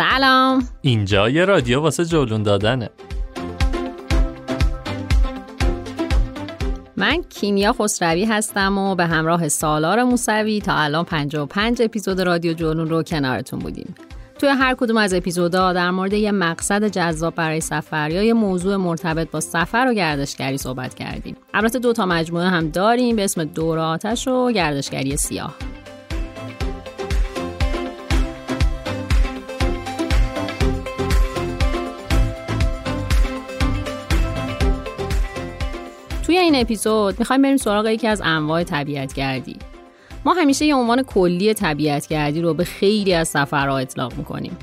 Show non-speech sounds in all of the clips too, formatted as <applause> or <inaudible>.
سلام. اینجا یه رادیو واسه جلون دادنه. من کیمیا خسروی هستم و به همراه سالار موسوی تا الان 55 اپیزود رادیو جلون رو کنارتون بودیم. توی هر کدوم از اپیزودها در مورد یه مقصد جذاب برای سفر یا یه موضوع مرتبط با سفر و گردشگری صحبت کردیم. البته دو تا مجموعه هم داریم به اسم دور آتش و گردشگری سیاه. توی این اپیزود می‌خوایم بریم سراغ یکی از انواع طبیعت گردی. ما همیشه یه عنوان کلی طبیعت گردی رو به خیلی از سفرها اطلاق می‌کنیم.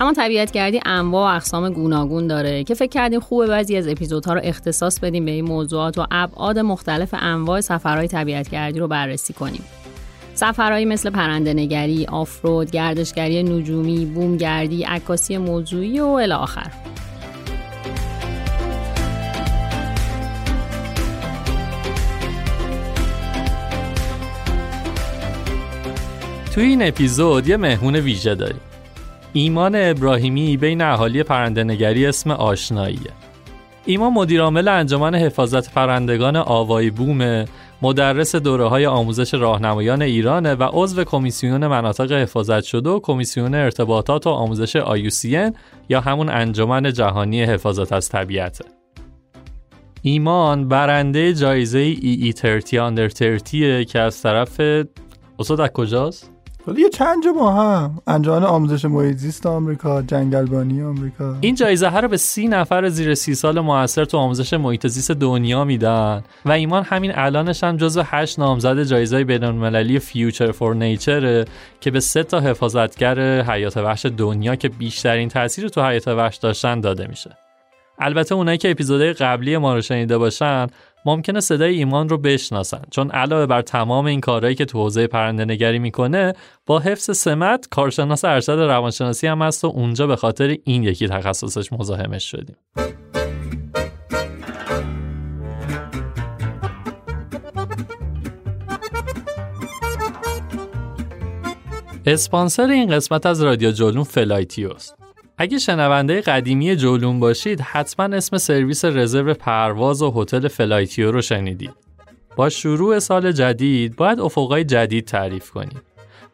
اما طبیعت گردی انواع و اقسام گوناگون داره که فکر کردیم خوبه بعضی از اپیزودها رو اختصاص بدیم به این موضوعات و ابعاد مختلف انواع سفرهای طبیعت گردی رو بررسی کنیم. سفرهایی مثل پرنده نگری، آفرود، گردشگری نجومی، بومگردی، عکاسی موضوعی و الی آخر. توی این اپیزود یه مهمون ویژه داریم. ایمان ابراهیمی بین اهالی پرندهنگری اسم آشناییه. ایمان مدیرعامل انجمن حفاظت پرندگان آوای بومه مدرس دوره های آموزش راهنمایان ایرانه و عضو کمیسیون مناطق حفاظت شده و کمیسیون ارتباطات و آموزش آیوسین یا همون انجمن جهانی حفاظت از طبیعته. ایمان برنده جایزه ای ای 30 آندر 30 که از طرف استاد از کجاست؟ ولی یه چند جا ما هم. انجمن آموزش محیط زیست آمریکا جنگلبانی آمریکا. این جایزه ها رو به سی نفر زیر سی سال موثر تو آموزش محیط زیست دنیا میدن. و ایمان همین الانش هم جزو هشت نامزد جایزه بین‌المللی Future For Nature که به سه تا حفاظتگر حیات وحش دنیا که بیشترین تاثیر تو حیات وحش داشتن داده میشه. البته اونایی که اپیزودهای قبلی ما رو شنیده باشن ممکنه صدای ایمان رو بشناسن چون علاوه بر تمام این کارهایی که تو حوزه پرنده نگری می‌کنه با حفظ سمت کارشناس ارشد روانشناسی هم هست و اونجا به خاطر این یکی تخصصش مزاحمش شدیم. اسپانسر این قسمت از رادیو جولون فلایتیوست اگه شنونده قدیمی جولون باشید حتما اسم سرویس رزرو پرواز و هتل فلایتیو رو شنیدید. با شروع سال جدید باید افقای جدید تعریف کنیم.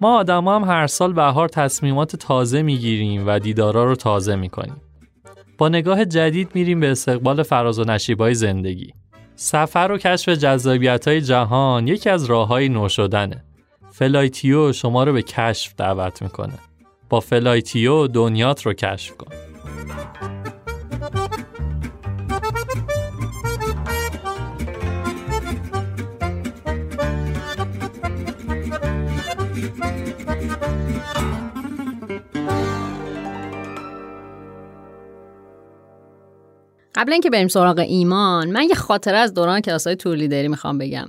ما آدما هم هر سال بهار تصمیمات تازه می‌گیریم و دیدارا رو تازه می‌کنیم. با نگاه جدید میریم به استقبال فراز و نشیبای زندگی. سفر و کشف جذابیت های جهان یکی از راه های نو شدنه. فلایتیو شما رو به کشف دعوت می‌کنه. با فلایتیو دنیات رو کشف کن. قبل اینکه بریم سراغ ایمان من یه خاطره از دوران کلاس های تور لیدری می‌خوام بگم.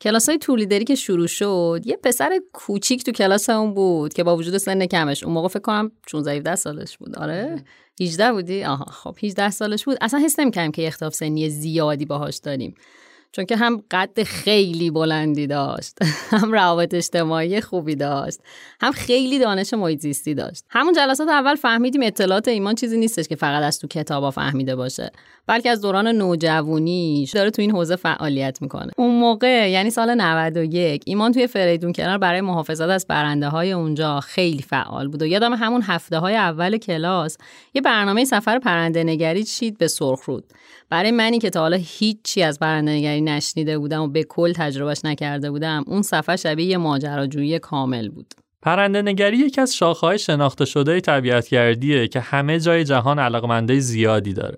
کلاس های تور لیدری که شروع شد یه پسر کوچیک تو کلاس اون بود که با وجود سن کمش. اون موقع فکر کنم 16 17 سالش بود. آره. 18 بودی؟ آها. خب 18 سالش بود. اصلا حس نمی‌کردم که اختلاف سنی زیادی باهاش داریم. چون که هم قد خیلی بلندی داشت <laughs> هم روابط اجتماعی خوبی داشت هم خیلی دانش محیط زیستی داشت. همون جلسات اول فهمیدیم اطلاعات ایمان چیزی نیستش که فقط از تو کتابا فهمیده باشه. بلکه از دوران نوجوانیش داره تو این حوزه فعالیت می‌کنه. اون موقع یعنی سال 91 ایمان توی فریدون کنار برای محافظت از برنده های اونجا خیلی فعال بود و یادم همون هفته های اول کلاس یه برنامه سفر پرنده نگری چید به سرخرود برای منی که تا حالا هیچی از پرنده نگری نشنیده بودم و به کل تجربهش نکرده بودم اون سفر شبیه یه ماجراجویی کامل بود. پرنده نگری یکی از شاخه‌های شناخته شده طبیعتگردیه که همه جای جهان علاقمنده زیادی داره.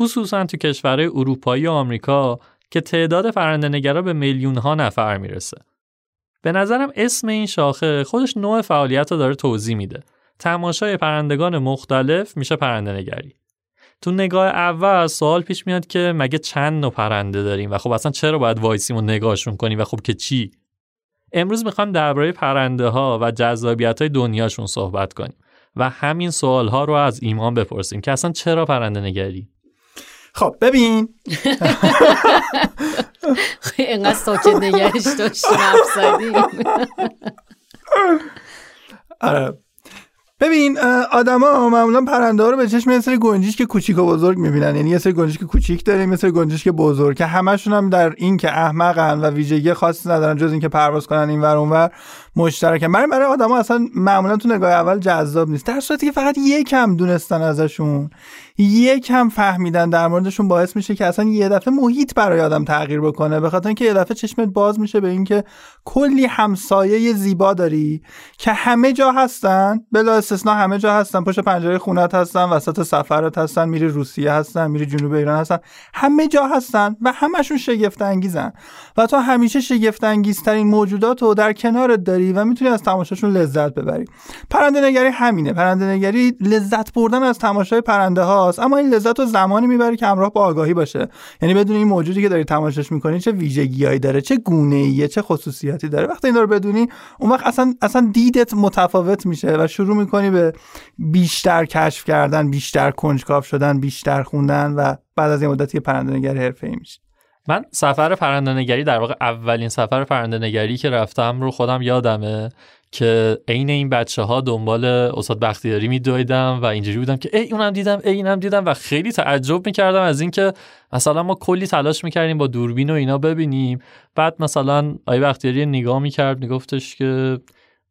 خصوصا تو کشورهای اروپایی و آمریکا که تعداد پرنده به میلیون ها نفر می‌رسه. به نظرم اسم این شاخه خودش نوع فعالیت رو داره توضیح میده. تماشای پرندگان مختلف میشه پرنده نگری. تو نگاه اول سوال پیش میاد که مگه چند نوع پرنده داریم و خب اصلا چرا باید وایسیم و نگاهشون کنیم و خب که چی امروز می‌خوام درباره پرنده ها و جذابیت های دنیاشون صحبت کنیم و همین سوال ها رو از ایمان بپرسیم که اصلا چرا پرنده نگری خب ببین. <laughs> اینقدر ساکت نگهش داشتیم <laughs> آره. ببین آدما معمولا پرنده ها رو به چشم یه سری گنجیش که کوچیک و بزرگ می‌بینن. یعنی یه سری گنجیش که کوچیک داریم یه سری گنجیش که بزرگ. که همشون هم در این که احمقن و ویژگی خاصی ندارن جز اینکه پرواز کنن این ور اونور. مشترکن. برای برای آدما اصلا معمولا تو نگاه اول جذاب نیست. در صورتی که فقط یکم دونستن ازشون یکم فهمیدن در موردشون باعث میشه که اصلا یه دفعه محیط برای آدم تغییر بکنه. به خاطر اینکه یه دفعه چشمت باز میشه به اینکه کلی همسایه زیبا داری که همه جا هستن بلا استثنا همه جا هستن. پشت پنجره خونت هستن وسط سفرت هستن میری روسیه هستن میری جنوب ایران هستن. همه جا هستن و همشون شگفت انگیزن و تو همیشه شگفت انگیزترین موجودات رو در کنارت داری. و می‌تونی از تماشاشون لذت ببری. پرنده نگری همینه. پرنده نگری لذت بردن از تماشای پرنده هاست اما این لذت رو زمانی می‌بری که همراه با آگاهی باشه. یعنی بدون این موجودی که داری تماشاش می‌کنی چه ویژگیهایی داره چه گونه ایه چه خصوصیاتی داره. وقتی این رو بدونی اون وقت اصلا اصلا دیدت متفاوت میشه و شروع می‌کنی به بیشتر کشف کردن بیشتر کنجکاو شدن بیشتر خوندن و بعد از این مدتی پرنده نگری حرفه‌ای میشه. من سفر پرنده در واقع اولین سفر پرنده که رفتم رو خودم یادمه که عین این بچه ها دنبال استاد بختیاری میدویدم و اینجوری بودم که ای اونم دیدم ای اینم دیدم و خیلی تعجب می‌کردم از اینکه مثلا ما کلی تلاش می‌کردیم با دوربین و اینا ببینیم. بعد مثلا آی بختیاری نگاه می‌کرد میگفتش که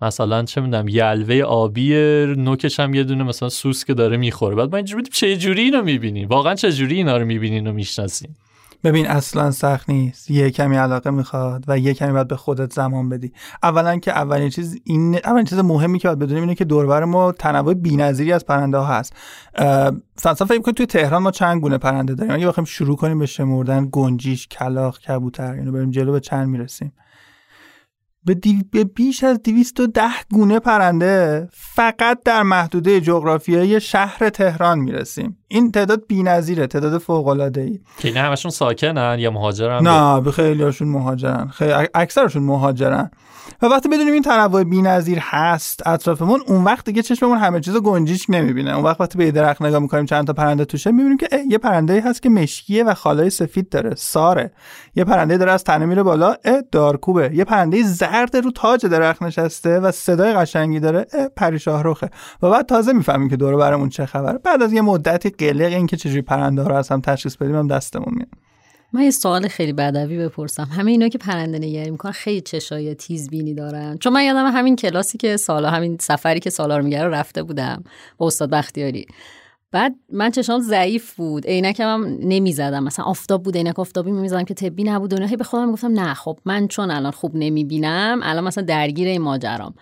مثلا چه می‌دونم یلوه آبی نوکش هم یه دونه مثلا سوس که داره می‌خوره. بعد ما اینجوری چه جوری اینو می‌بینیم؟ واقعا چه جوری اینا رو می‌بینین و می‌شناسین؟ ببین اصلا سخت نیست. یه کمی علاقه می‌خواد و یه کمی باید به خودت زمان بدی. اولا که اولین چیز این اولین چیز مهمی که باید بدونیم اینه که دوربر ما تنوع بی‌نظیری از پرنده ها هست. مثلا فکر کنید توی تهران ما چند گونه پرنده داریم؟ اگه بخوایم شروع کنیم به شمردن گنجیش کلاق کبوتر اینو بریم جلو به چند می‌رسیم. به, به بیش از 210 گونه پرنده فقط در محدوده جغرافیایی شهر تهران می‌رسیم. این تعداد بی‌نظیره تعداد فوق‌العاده‌ای. که اینا همشون ساکنن یا مهاجرن؟ نه به خیلیاشون مهاجرن. خیلی اکثرشون مهاجرن. و وقتی بدونیم این تنوع بی‌نظیر هست اطرافمون اون وقت دیگه چشممون همه چیزو گنجیش نمی‌بینه. اون وقت وقتی به درخت نگاه می‌کنیم چند تا پرنده توشه می‌بینیم که یه پرنده هست که مشکیه و خالای سفید داره ساره. یه پرنده داره از تنه میره بالا اه دارکوبه. یه پرنده زرد رو تاج درخت نشسته و صدای قشنگی داره پریشاه روخه و بعد تازه می‌فهمیم که دور برمون چه خبره. بعد از یه مدتی قلق اینکه چجوری پرنده رو از هم تشخیص بدیم هم دستمون میاد. من یه سوال خیلی بدوی بپرسم. همه اینا که پرنده نگری می‌کنن خیلی چشای تیز بینی دارن. چون من یادم همین کلاسی که سالا همین سفری که سالار میگه رفته بودم با استاد بختیاری. بعد من چشام ضعیف بود. عینکم هم نمی‌زدم. مثلا آفتاب بود عینک آفتابی می‌زدم که طبی نبود. و به خودم می‌گفتم نه خب من چون الان خوب نمی‌بینم الان مثلا درگیر این ماجرام.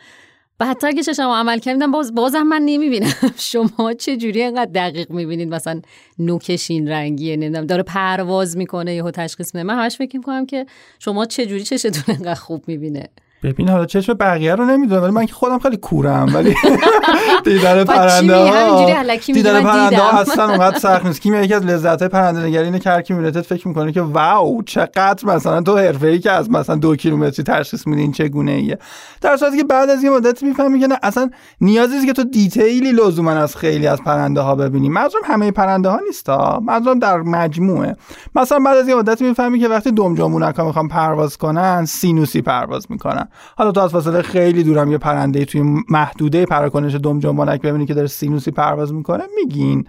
بعدتر که چشم عمل کردم باز بازم من نمی‌بینم. <laughs> شما چه جوری اینقدر دقیق می‌بینید؟ مثلا نوکش این رنگیه نمی‌دونم داره پرواز می‌کنه یهو تشخیص میده. من همش فکر می‌کنم که شما چه جوری چشتون اینقدر خوب می‌بینه. ببین حالا چشم بقیه رو نمی‌دونم ولی من که خودم خیلی کورم ولی <laughs> دیدن پرنده ها. دیدن پرنده ها اصلا اونقدر سخت نیست. کی یکی از لذت های پرنده نگری اینه که هر کی می‌بینه فکر می‌کنه که واو چقدر مثلا تو حرفه ای که از مثلا دو کیلومتری تشخیص میدی این چگونه ایه؟ در صورتی که بعد از یه مدت می‌فهمی که نه اصلا نیازی نیست که تو detail ی لزوما از خیلی از پرنده ها ببینی. منظورم همه پرنده ها نیست منظورم در مجموعه. مثلا بعد از یه مدت می‌فهمی که وقتی دم جنبانک ها می‌خوان پرواز کنن سینوسی پرواز می‌کنن. حالا تو از فاصله خیلی دورم یه پرنده توی محدوده پراکنش دم جنبانک ببینی که داره سینوسی پرواز می‌کنه میگین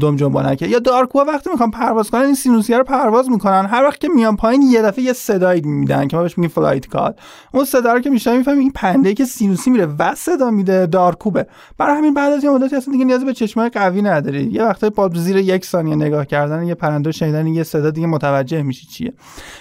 دم جنبانکه یا دارکوب ها وقتی می‌خوان پرواز کنن این سینوسی رو پرواز می‌کنن. هر وقت که میان پایین یه دفعه یه صدایی میدن که ما بهش میگیم flight call اون صدا رو که میشنوی می‌فهمی این پرنده که سینوسی میره و صدا میده دارکوبه. برای همین بعد از یه مدتی اصلا دیگه نیاز به چشمای قوی نداری. یه وقتی با زیر یک ثانیه نگاه کردن یه پرنده شنیدن یه صدا دیگه متوجه میشی چیه.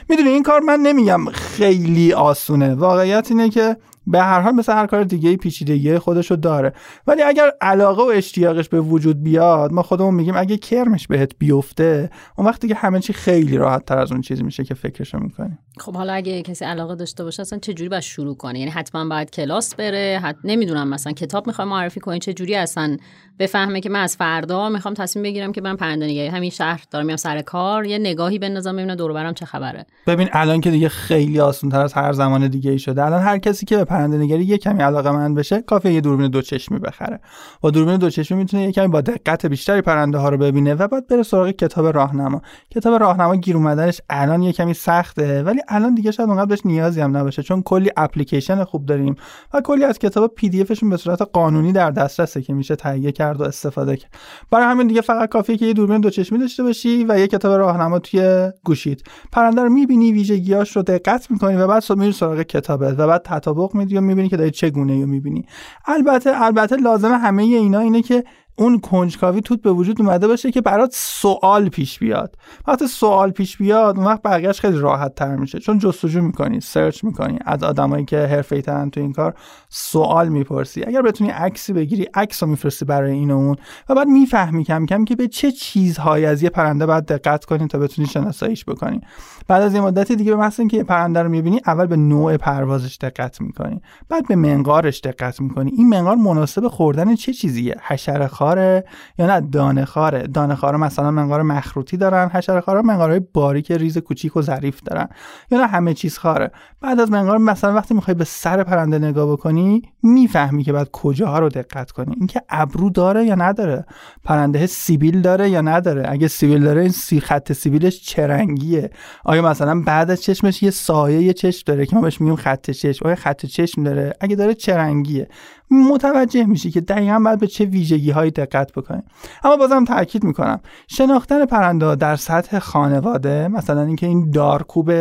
می‌دونی این کار من نمیگم خیلی آسونه. واقعیت اینه که به هر حال مثل هر کار دیگه پیچیدگی خودشو داره. ولی اگر علاقه و اشتیاقش به وجود بیاد ما خودمون میگیم اگه کرمش بهت بیفته اون وقتی که همه چی خیلی راحت تر از اون چیزی میشه که فکرشو می‌کنی. خب حالا اگه کسی علاقه داشته باشه اصلا چه جوری باید شروع کنه؟ یعنی حتما باید کلاس بره حت... نمی‌دونم مثلا کتاب می‌خوای معرفی کنی چه جوری اصلا بفهمه که من از فردا می‌خوام تصمیم بگیرم که من پرنده همین شهر دارم میام سر کار یه نگاهی بندازم ببینم دور برم چه خبره. ببین الان که دیگه خیلی آسان تر از هر زمان دیگه ای شده. الان هر کسی که به پرنده نگری یه کمی علاقه من بشه کافیه یه دوربین دو چشمی بخره. با دوربین دو چشمی می‌تونه یه کمی با دقت بیشتری پرنده ها رو ببینه و بعد بره سراغ کتاب راهنما. کتاب راهنما گیر اومدنش الان یه کمی سخته ولی الان دیگه شاید اونقدر بهش نیازی هم نباشه چون کلی اپلیکیشن خوب داریم و کلی از کتاب پی دی افشون به صورت قانونی در دسترسه که میشه تهیه کرد و استفاده کرد. برای همین دیگه فقط کافیه که یه دوربین دو چشمی داشته باشی و یه کتاب راهنما توی گوشیت. پرنده رو می‌بینی ویژگیاش رو دقت می‌کنی و بعد میری سراغ کتابت و بعد تطابق میدی و می‌بینی که داری چگونه رو می‌بینی. البته البته لازم همه اینا اینه که اون کنجکاوی توت به وجود اومده باشه که برات سوال پیش بیاد. وقتی سوال پیش بیاد اون وقت بقیهش خیلی راحت تر میشه. چون جستجو می‌کنی سرچ می‌کنی. از آدمایی که حرفه ترن تو این کار سوال می‌پرسی. اگر بتونی عکسی بگیری عکس رو میفرستی برای این و اون. و بعد می‌فهمی کم کم که به چه چیزهایی از یه پرنده باید دقت کنی تا بتونی شناساییش بکنی. بعد از یه مدتی دیگه به مثلا که یه پرنده رو می‌بینی اول به نوع پروازش دقت می‌کنی. بعد به منقارش دقت می‌کنی. این منقار مناسب خوردن چه چیزیه؟ حشره خاره یا نه دانه خاره؟ دانه خاره مثلا منقار مخروطی دارن حشره خاره منقارهای باریک ریز کوچیک و ظریف دارن. یا نه همه چیز خاره. بعد از منقار مثلا وقتی می‌خوای به سر پرنده نگاه بکنی می‌فهمی که بعد کجاها رو دقت کنی. اینکه ابرو داره یا نداره؟ پرنده سیبیل داره یا نداره؟ اگه سیبیل داره این سی خط سیبیلش چه رنگیه؟ آیا مثلا بعد از چشمش یه سایه یه چشم داره که ما بهش میگیم خط چشم؟ آیا خط چشم داره؟ اگه داره چه رنگیه؟ متوجه میشی که دقیقا باید به چه ویژگی هایی دقت بکنیم. اما بازم تاکید می‌کنم شناختن پرنده در سطح خانواده مثلا اینکه این دارکوب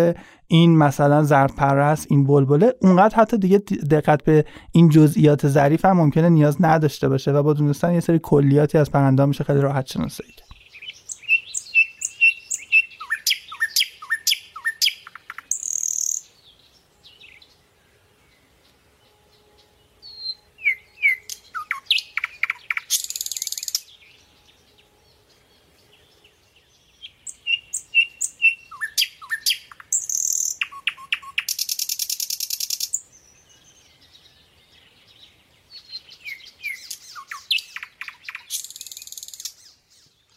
این مثلا زرد پرست این بلبله اونقدر حتی دیگه دقت به این جزئیات ظریف هم ممکنه نیاز نداشته باشه و با دونستن یه سری کلیاتی از پرنده میشه خیلی راحت شناسایی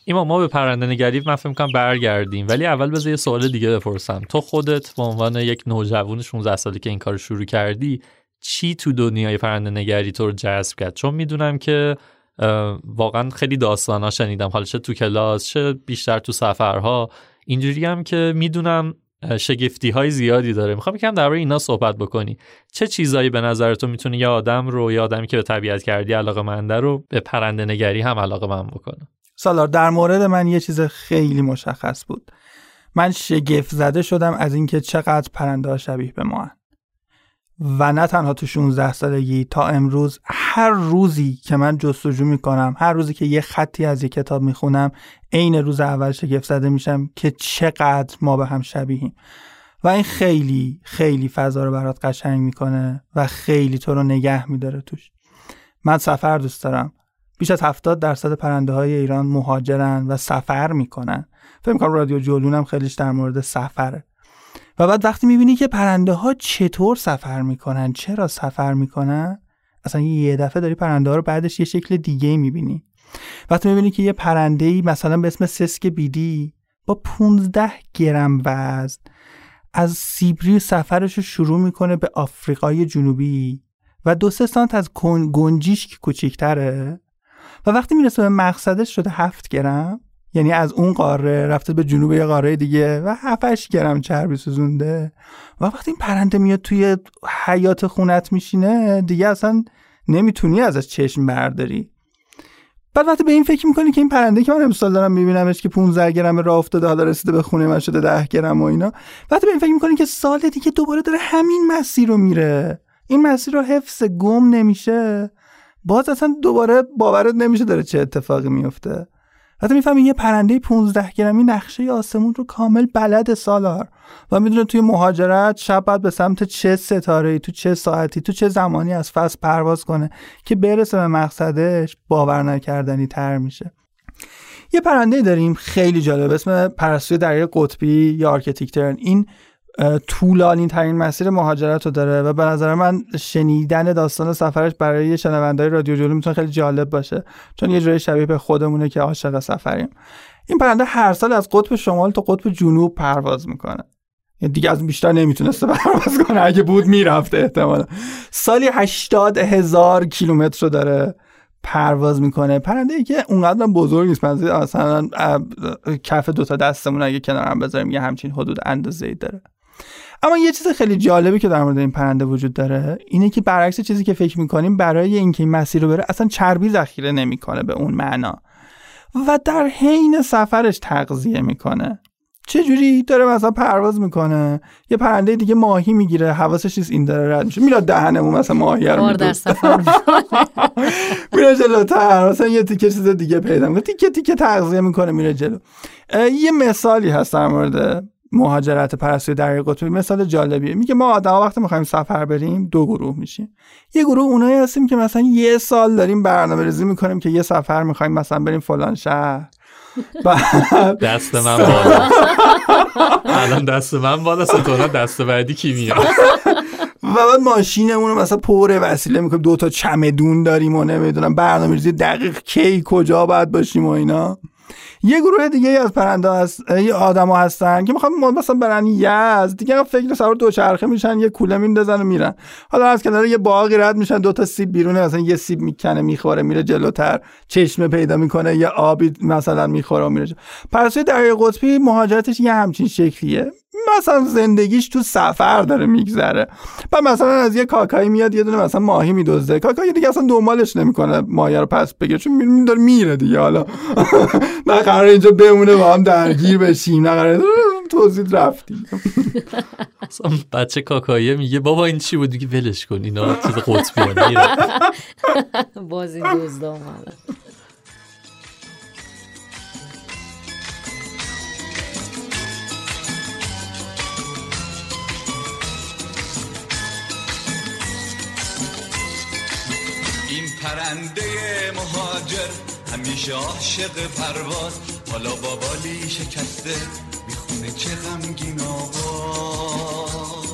ایما ما به پرنده نگری من فکر کنم برگردیم. ولی اول بذار یه سوال دیگه بپرسم. تو خودت به عنوان یک نوجوان 16 سالی که این کار شروع کردی چی تو دنیای پرنده نگری تو رو جذب کرد؟ چون می‌دونم که واقعا خیلی داستانا شنیدم. حالا چه تو کلاس چه بیشتر تو سفرها. اینجوری هم که می‌دونم شگفتی های زیادی داره. می‌خوام یکم درباره اینا صحبت بکنی. چه چیزایی به نظر تو می‌تونه یه آدم رو یا آدمی که به طبیعت کردی علاقه منده رو به پرنده نگری هم علاقه من بکنه؟ سالار در مورد من یه چیز خیلی مشخص بود. من شگفت زده شدم از اینکه چقدر پرنده شبیه به ما هن. و نه تنها تو 16 سالگی تا امروز هر روزی که من جستجو می‌کنم هر روزی که یه خطی از یه کتاب می‌خونم عین روز اول شگفت زده میشم که چقدر ما به هم شبیهیم. و این خیلی خیلی فضا رو برات قشنگ می‌کنه و خیلی تو رو نگه میداره توش. من سفر دوست دارم. بیش از 70 درصد پرنده های ایران مهاجرن و سفر می‌کنن. فکر کنم رادیو جولون هم خیلیش در مورد سفره و بعد وقتی می‌بینی که پرنده ها چطور سفر می‌کنن چرا سفر می‌کنن اصلا یه دفعه داری پرنده ها رو بعدش یه شکل دیگه می‌بینی. وقتی می‌بینی که یه پرنده ای مثلا به اسم سسک بیدی با 15 گرم وزن از سیبری سفرش رو شروع می‌کنه به آفریقای جنوبی و دو سه سانت از گنجیش که کوچیکتره و وقتی می‌رسه به مقصدش شده هفت گرم یعنی از اون قاره رفته به جنوب یه قاره دیگه و 7 گرم چربی سوزونده و وقتی این پرنده میاد توی حیات خونت میشینه دیگه اصلا نمی‌تونی ازش چشم برداری. بعد وقتی به این فکر می‌کنی که این پرنده که من امسال دارم میبینمش که 15 گرم راه افتاده حالا رسیده به خونه من شده 10 گرم و اینا. وقتی به این فکر می‌کنی که سال دیگه دوباره داره همین مسیر رو میره. این مسیر رو حفظ گم نمیشه. باز اصلا دوباره باورت نمیشه داره چه اتفاقی میفته. وقتی می‌فهمی یه پرنده 15 گرمی نقشه آسمون رو کامل بلد سالار و می‌دونه توی مهاجرت شب باید به سمت چه ستاره تو چه ساعتی تو چه زمانی از فصل پرواز کنه که برسه به مقصدش باور نکردنی تر میشه. یه پرنده داریم خیلی جالب اسم پرستوی دریای قطبی یا Arctic tern این طولانی ترین مسیر مهاجرت رو داره و به نظر من شنیدن داستان سفرش برای شنونده‌های رادیو جولون می‌تونه خیلی جالب باشه چون یه جوری شبیه به خودمونه که عاشق سفریم. این پرنده هر سال از قطب شمال تا قطب جنوب پرواز می‌کنه. یعنی دیگه از این بیشتر نمی‌تونسته پرواز کنه. اگه بود می‌رفته احتمالا. سالی هشتاد هزار کیلومتر رو داره پرواز می‌کنه. پرنده ای که اونقدر بزرگ نیست. مثلا کف دوتا دستمون اگه کنار هم بذاریم یه همچین حدود اندازه ای داره. اما یه چیز خیلی جالبی که در مورد این پرنده وجود داره اینه که برعکس چیزی که فکر می‌کنیم برای اینکه این مسیر رو بره اصلا چربی ذخیره نمی‌کنه به اون معنا و در حین سفرش تغذیه می‌کنه. چه جوری داره مثلا پرواز می‌کنه یه پرنده دیگه ماهی می‌گیره حواسش نیست این داره رد میشه. میاد دهنمون مثلا ماهی رو <laughs> میره جلوتر مثلا یه تیکه چیز دیگه پیدا می‌کنه. تیکه تیکه تغذیه می‌کنه میره جلو. یه مثالی هست در مورد مهاجرت پرستوی دریای قطبی مثال جالبیه. میگه ما آدم وقتی می‌خوایم سفر بریم دو گروه میشیم. یه گروه اونایی هستیم که مثلا یه سال داریم برنامه ریزی می‌کنیم که یه سفر می‌خوایم مثلا بریم فلان شهر. <laughs> دست من بالا. <laughs> الان دست من بالا ستونا دست بعدی کی میاد؟ و بعد ماشینمون رو مثلا پر وسیله می‌کنیم. دو تا چمدون داریم و نمی‌دونم برنامه ریزی دقیق کی کجا باید باشیم و اینا. یه گروه دیگه از پرنده هست آدما هستن که می‌خوان مثلا برن یز دیگه فکر سوار دوچرخه میشن یه کوله میندازن و میرن. حالا از کنار یه باقی رد میشن دو تا سیب بیرونه مثلا یه سیب می‌کنه می‌خوره میره جلوتر. چشمه پیدا می‌کنه یه آبی مثلا می‌خوره و میره پرسوی دریای قطبی مهاجرتش یه همچین شکلیه. مثلا زندگیش تو سفر داره میگذره. و مثلا از یه کاکایی میاد یه دونه مثلا ماهی میدزده. کاکایی دیگه اصلا دنبالش نمی‌کنه ماهی رو پس بگیره چون داره میره دیگه. حالا <laughs> نه قرار اینجا بمونه با هم درگیر بشیم. نه قرار توضیح رفتیم <laughs> بچه کاکایی میگه بابا این چی بود؟ دیگه ولش کن اینا چیز قطبی میره. <laughs> باز این دزدا پرنده مهاجر همیشه عاشق پرواز. حالا با بالی شکسته می‌خونه چه غمگین آواز.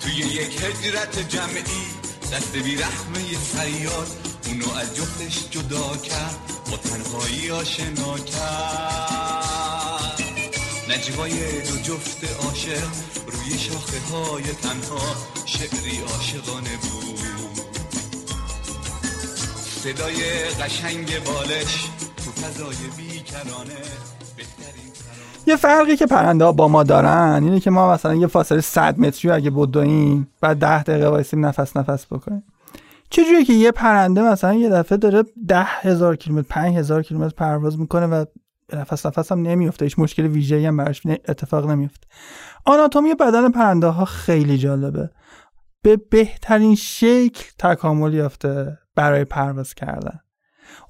توی یک هجرت جمعی دست بی رحمه سیاد اونو از جفتش جدا کرد با تنهایی آشنا کرد. نجوای دو جفت عاشق روی شاخه های تنها شعری عاشقانه بود. صدای قشنگ بالش تو فضای بیکرانه یه فرقی که پرنده ها با ما دارن اینه که ما مثلا یه فاصله 100 متری اگه بدویم بعد 10 دقیقه وایسیم نفس نفس بکنیم. چجوریه که یه پرنده مثلا یه دفعه داره ده هزار کیلومتر پنج هزار کیلومتر پرواز می‌کنه و نفس نفس هم نمیفته هیچ مشکل ویژه‌ای هم براش اتفاق نمیفته آناتومی بدن پرنده ها خیلی جالبه. به بهترین شکل تکامل یافته برای پرواز کردن.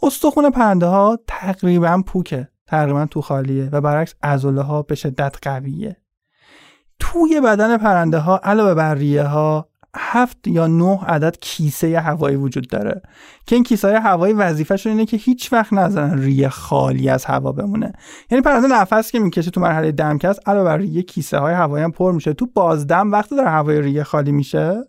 استخون پرنده ها تقریبا پوکه تقریبا تو خالیه و برعکس عضله ها به شدت قویه. توی بدن پرنده ها علاوه بر ریه ها هفت یا نه عدد کیسه هوایی وجود داره. که این کیسه هوایی وظیفهشون اینه که هیچ وقت نذارن ریه خالی از هوا بمونه. یعنی پرنده نفس که می‌کشه تو مرحله دمکست علاوه بر ریه کیسه های هوایی هم پر میشه. تو بازدم وقتی داره هوای ریه خالی میشه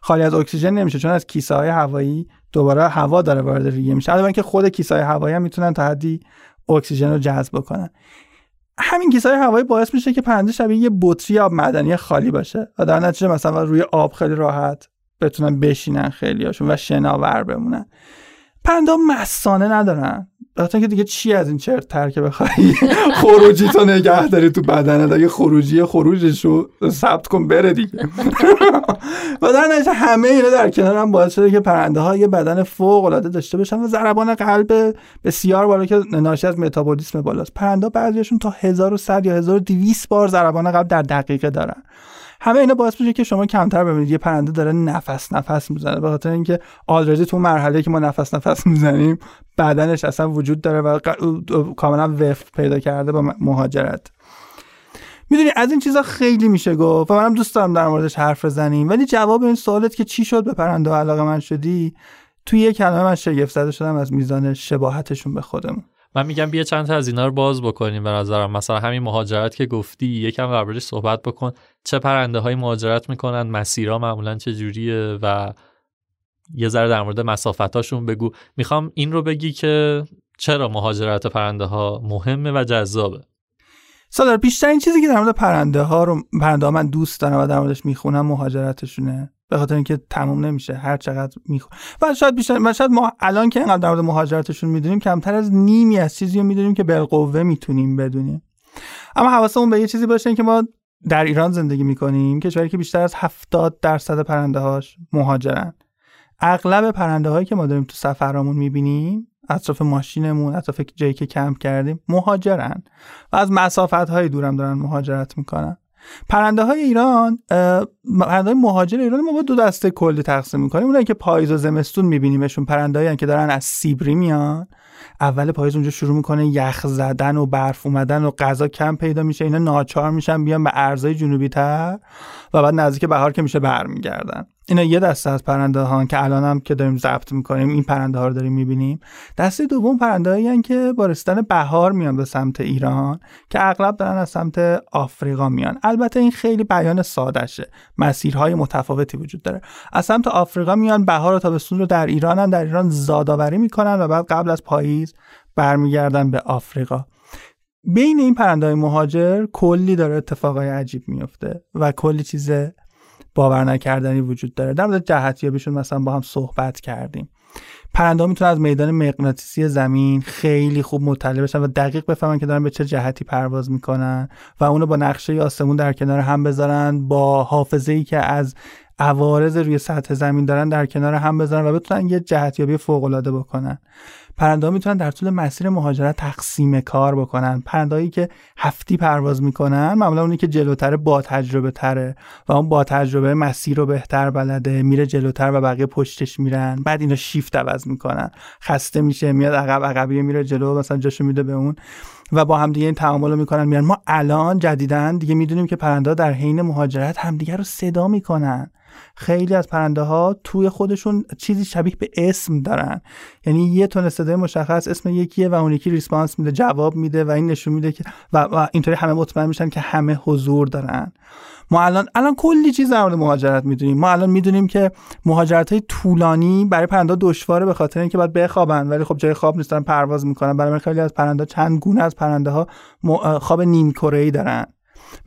خالی از اکسیژن نمیشه چون از کیسه های هوایی دوباره هوا داره وارد ریه میشه. علاوه اینکه خود کیسه های هوایی هم می‌تونن تا حدی اکسیژن رو جذب بکنن. همین کیسه های هوایی باعث میشه که پرنده شبیه یه بطری آب معدنی خالی باشه و در نتیجه مثلا روی آب خیلی راحت بتونن بشینن خیلی هاشون و شناور بمونن. پرنده ها مسانه ندارن. بخاطر که دیگه چی از این چرت تر که بخوای <laughs> خروجی تو نگه داری تو بدنت. اگه خروجی خروجش رو ثبت کن بره دیگه. <laughs> و در نتیجه همه اینا در کنار هم باعث شده که پرنده ها یه بدن فوق العاده داشته باشن و ضربان قلب بسیار بالا که ناشی از متابولیسم بالاست. پرنده بعضیشون تا 1100 یا 1200 بار ضربان قلب در دقیقه دارن. همه اینا باعث میشه که شما کمتر ببینید. یه پرنده داره نفس نفس می‌زنه. به خاطر اینکه آلردی تو مرحله که ما نفس نفس می‌زنیم بدنش اصلا وجود داره و کاملا وفت پیدا کرده با مهاجرت. می‌دونی از این چیزا خیلی میشه گفت و منم دوست دارم در موردش حرف بزنیم. ولی جواب این سوالت که چی شد به پرنده علاقه من شدی توی یه کلمه من شگفت زده شدم از میزان شباهتشون به خودمون. من میگم بیا چند تا از اینا رو باز بکنیم به نظرم. مثلا همین مهاجرت که گفتی یکم قبلش صحبت بکن. چه پرنده های مهاجرت می‌کنن مسیرها معمولا چه جوریه و یه ذره در مورد مسافتاشون بگو. می‌خوام این رو بگی که چرا مهاجرت پرنده ها مهمه و جذابه. سادر بیشترین چیزی که در مورد پرنده ها رو پرنده ها من دوست دارم و در موردش می‌خونم مهاجرتشونه. به خاطر اینکه تموم نمیشه هر چقدر می‌خوام و شاید بیشتر و شاید ما الان که اینقدر در مورد مهاجرتشون می‌دونیم کمتر از نیمی از چیزی رو می‌دونیم که بالقوه می‌تونیم بدونیم. اما حواسمون به یه چیزی باشه که ما در ایران زندگی می‌کنیم کشوری که بیشتر از 70 درصد پرنده هاش مهاجرن. اغلب پرنده هایی که ما داریم تو سفرامون می‌بینیم اطراف ماشینمون اطراف جایی که کمپ کردیم مهاجرن و از مسافت های دورم دارن مهاجرت می‌کنن. پرنده های ایران پرنده های مهاجر ایران ما با دو دسته کلی تقسیم می‌کنیم. اونایی که پاییز و زمستون میبینیمشون پرنده که دارن از سیبری میان. اول پاییز اونجا شروع می‌کنه یخ زدن و برف اومدن و غذا کم پیدا میشه. اینا ناچار میشن بیان به ارزای جنوبی تر و بعد نزدیک بهار که میشه برمیگردن. اینا یه دسته از پرنده ها که الان هم که داریم ضبط می‌کنیم این پرنده ها رو داریم می‌بینیم. دسته دوم پرنده هایی که با رسیدن بهار میان به سمت ایران که اغلب دارن از سمت آفریقا میان. البته این خیلی بیان سادشه مسیرهای متفاوتی وجود داره. از سمت آفریقا میان بهار و تابستون رو در ایرانن در ایران زادآوری می‌کنن و بعد قبل از پاییز برمیگردن به آفریقا. بین این پرنده های مهاجر کلی داره اتفاقای عجیب میفته و کلی چیز باور نکردنی وجود داره. در مورد جهتیابیشون مثلا با هم صحبت کردیم. پرنده می‌تونن از میدان مغناطیسی زمین خیلی خوب مطلع بشن و دقیق بفهمن که دارن به چه جهتی پرواز می‌کنن و اونو با نقشه آسمون در کنار هم بذارن با حافظه ای که از عوارض روی سطح زمین دارن در کنار هم بذارن و بتونن یه جهتیابی فوق العاده بکنن. پرنده می‌تونن در طول مسیر مهاجرت تقسیم کار بکنن. پرندهایی که هفتی پرواز می‌کنن معمولا اونی که جلوتره با تجربه تره و اون با تجربه مسیر رو بهتر بلده میره جلوتر و بقیه پشتش میرن. بعد اینا شیفت عوض می‌کنن. خسته میشه میاد عقب عقبیه میره جلو مثلا جاشو میده به اون و با هم دیگه این تعامل رو می‌کنن. میرن ما الان جدیدن دیگه می‌دونیم که پرنده در حین مهاجرت همدیگه رو صدا می‌کنن. خیلی از پرنده ها توی خودشون چیزی شبیه به اسم دارن. یعنی یه تون صدای مشخص اسم یکیه و اون یکی ریسپانس میده جواب میده و این نشون میده که و, و اینطوری همه مطمئن میشن که همه حضور دارن. ما الان الان کلی چیز در مورد مهاجرت می‌دونیم. ما الان می‌دونیم که مهاجرت های طولانی برای پرنده دشواره به خاطر اینکه باید بخوابن ولی خب جای خواب نیستن پرواز می‌کنن. برای خیلی از پرنده چند گونه از پرنده ها خواب نیم کره دارن.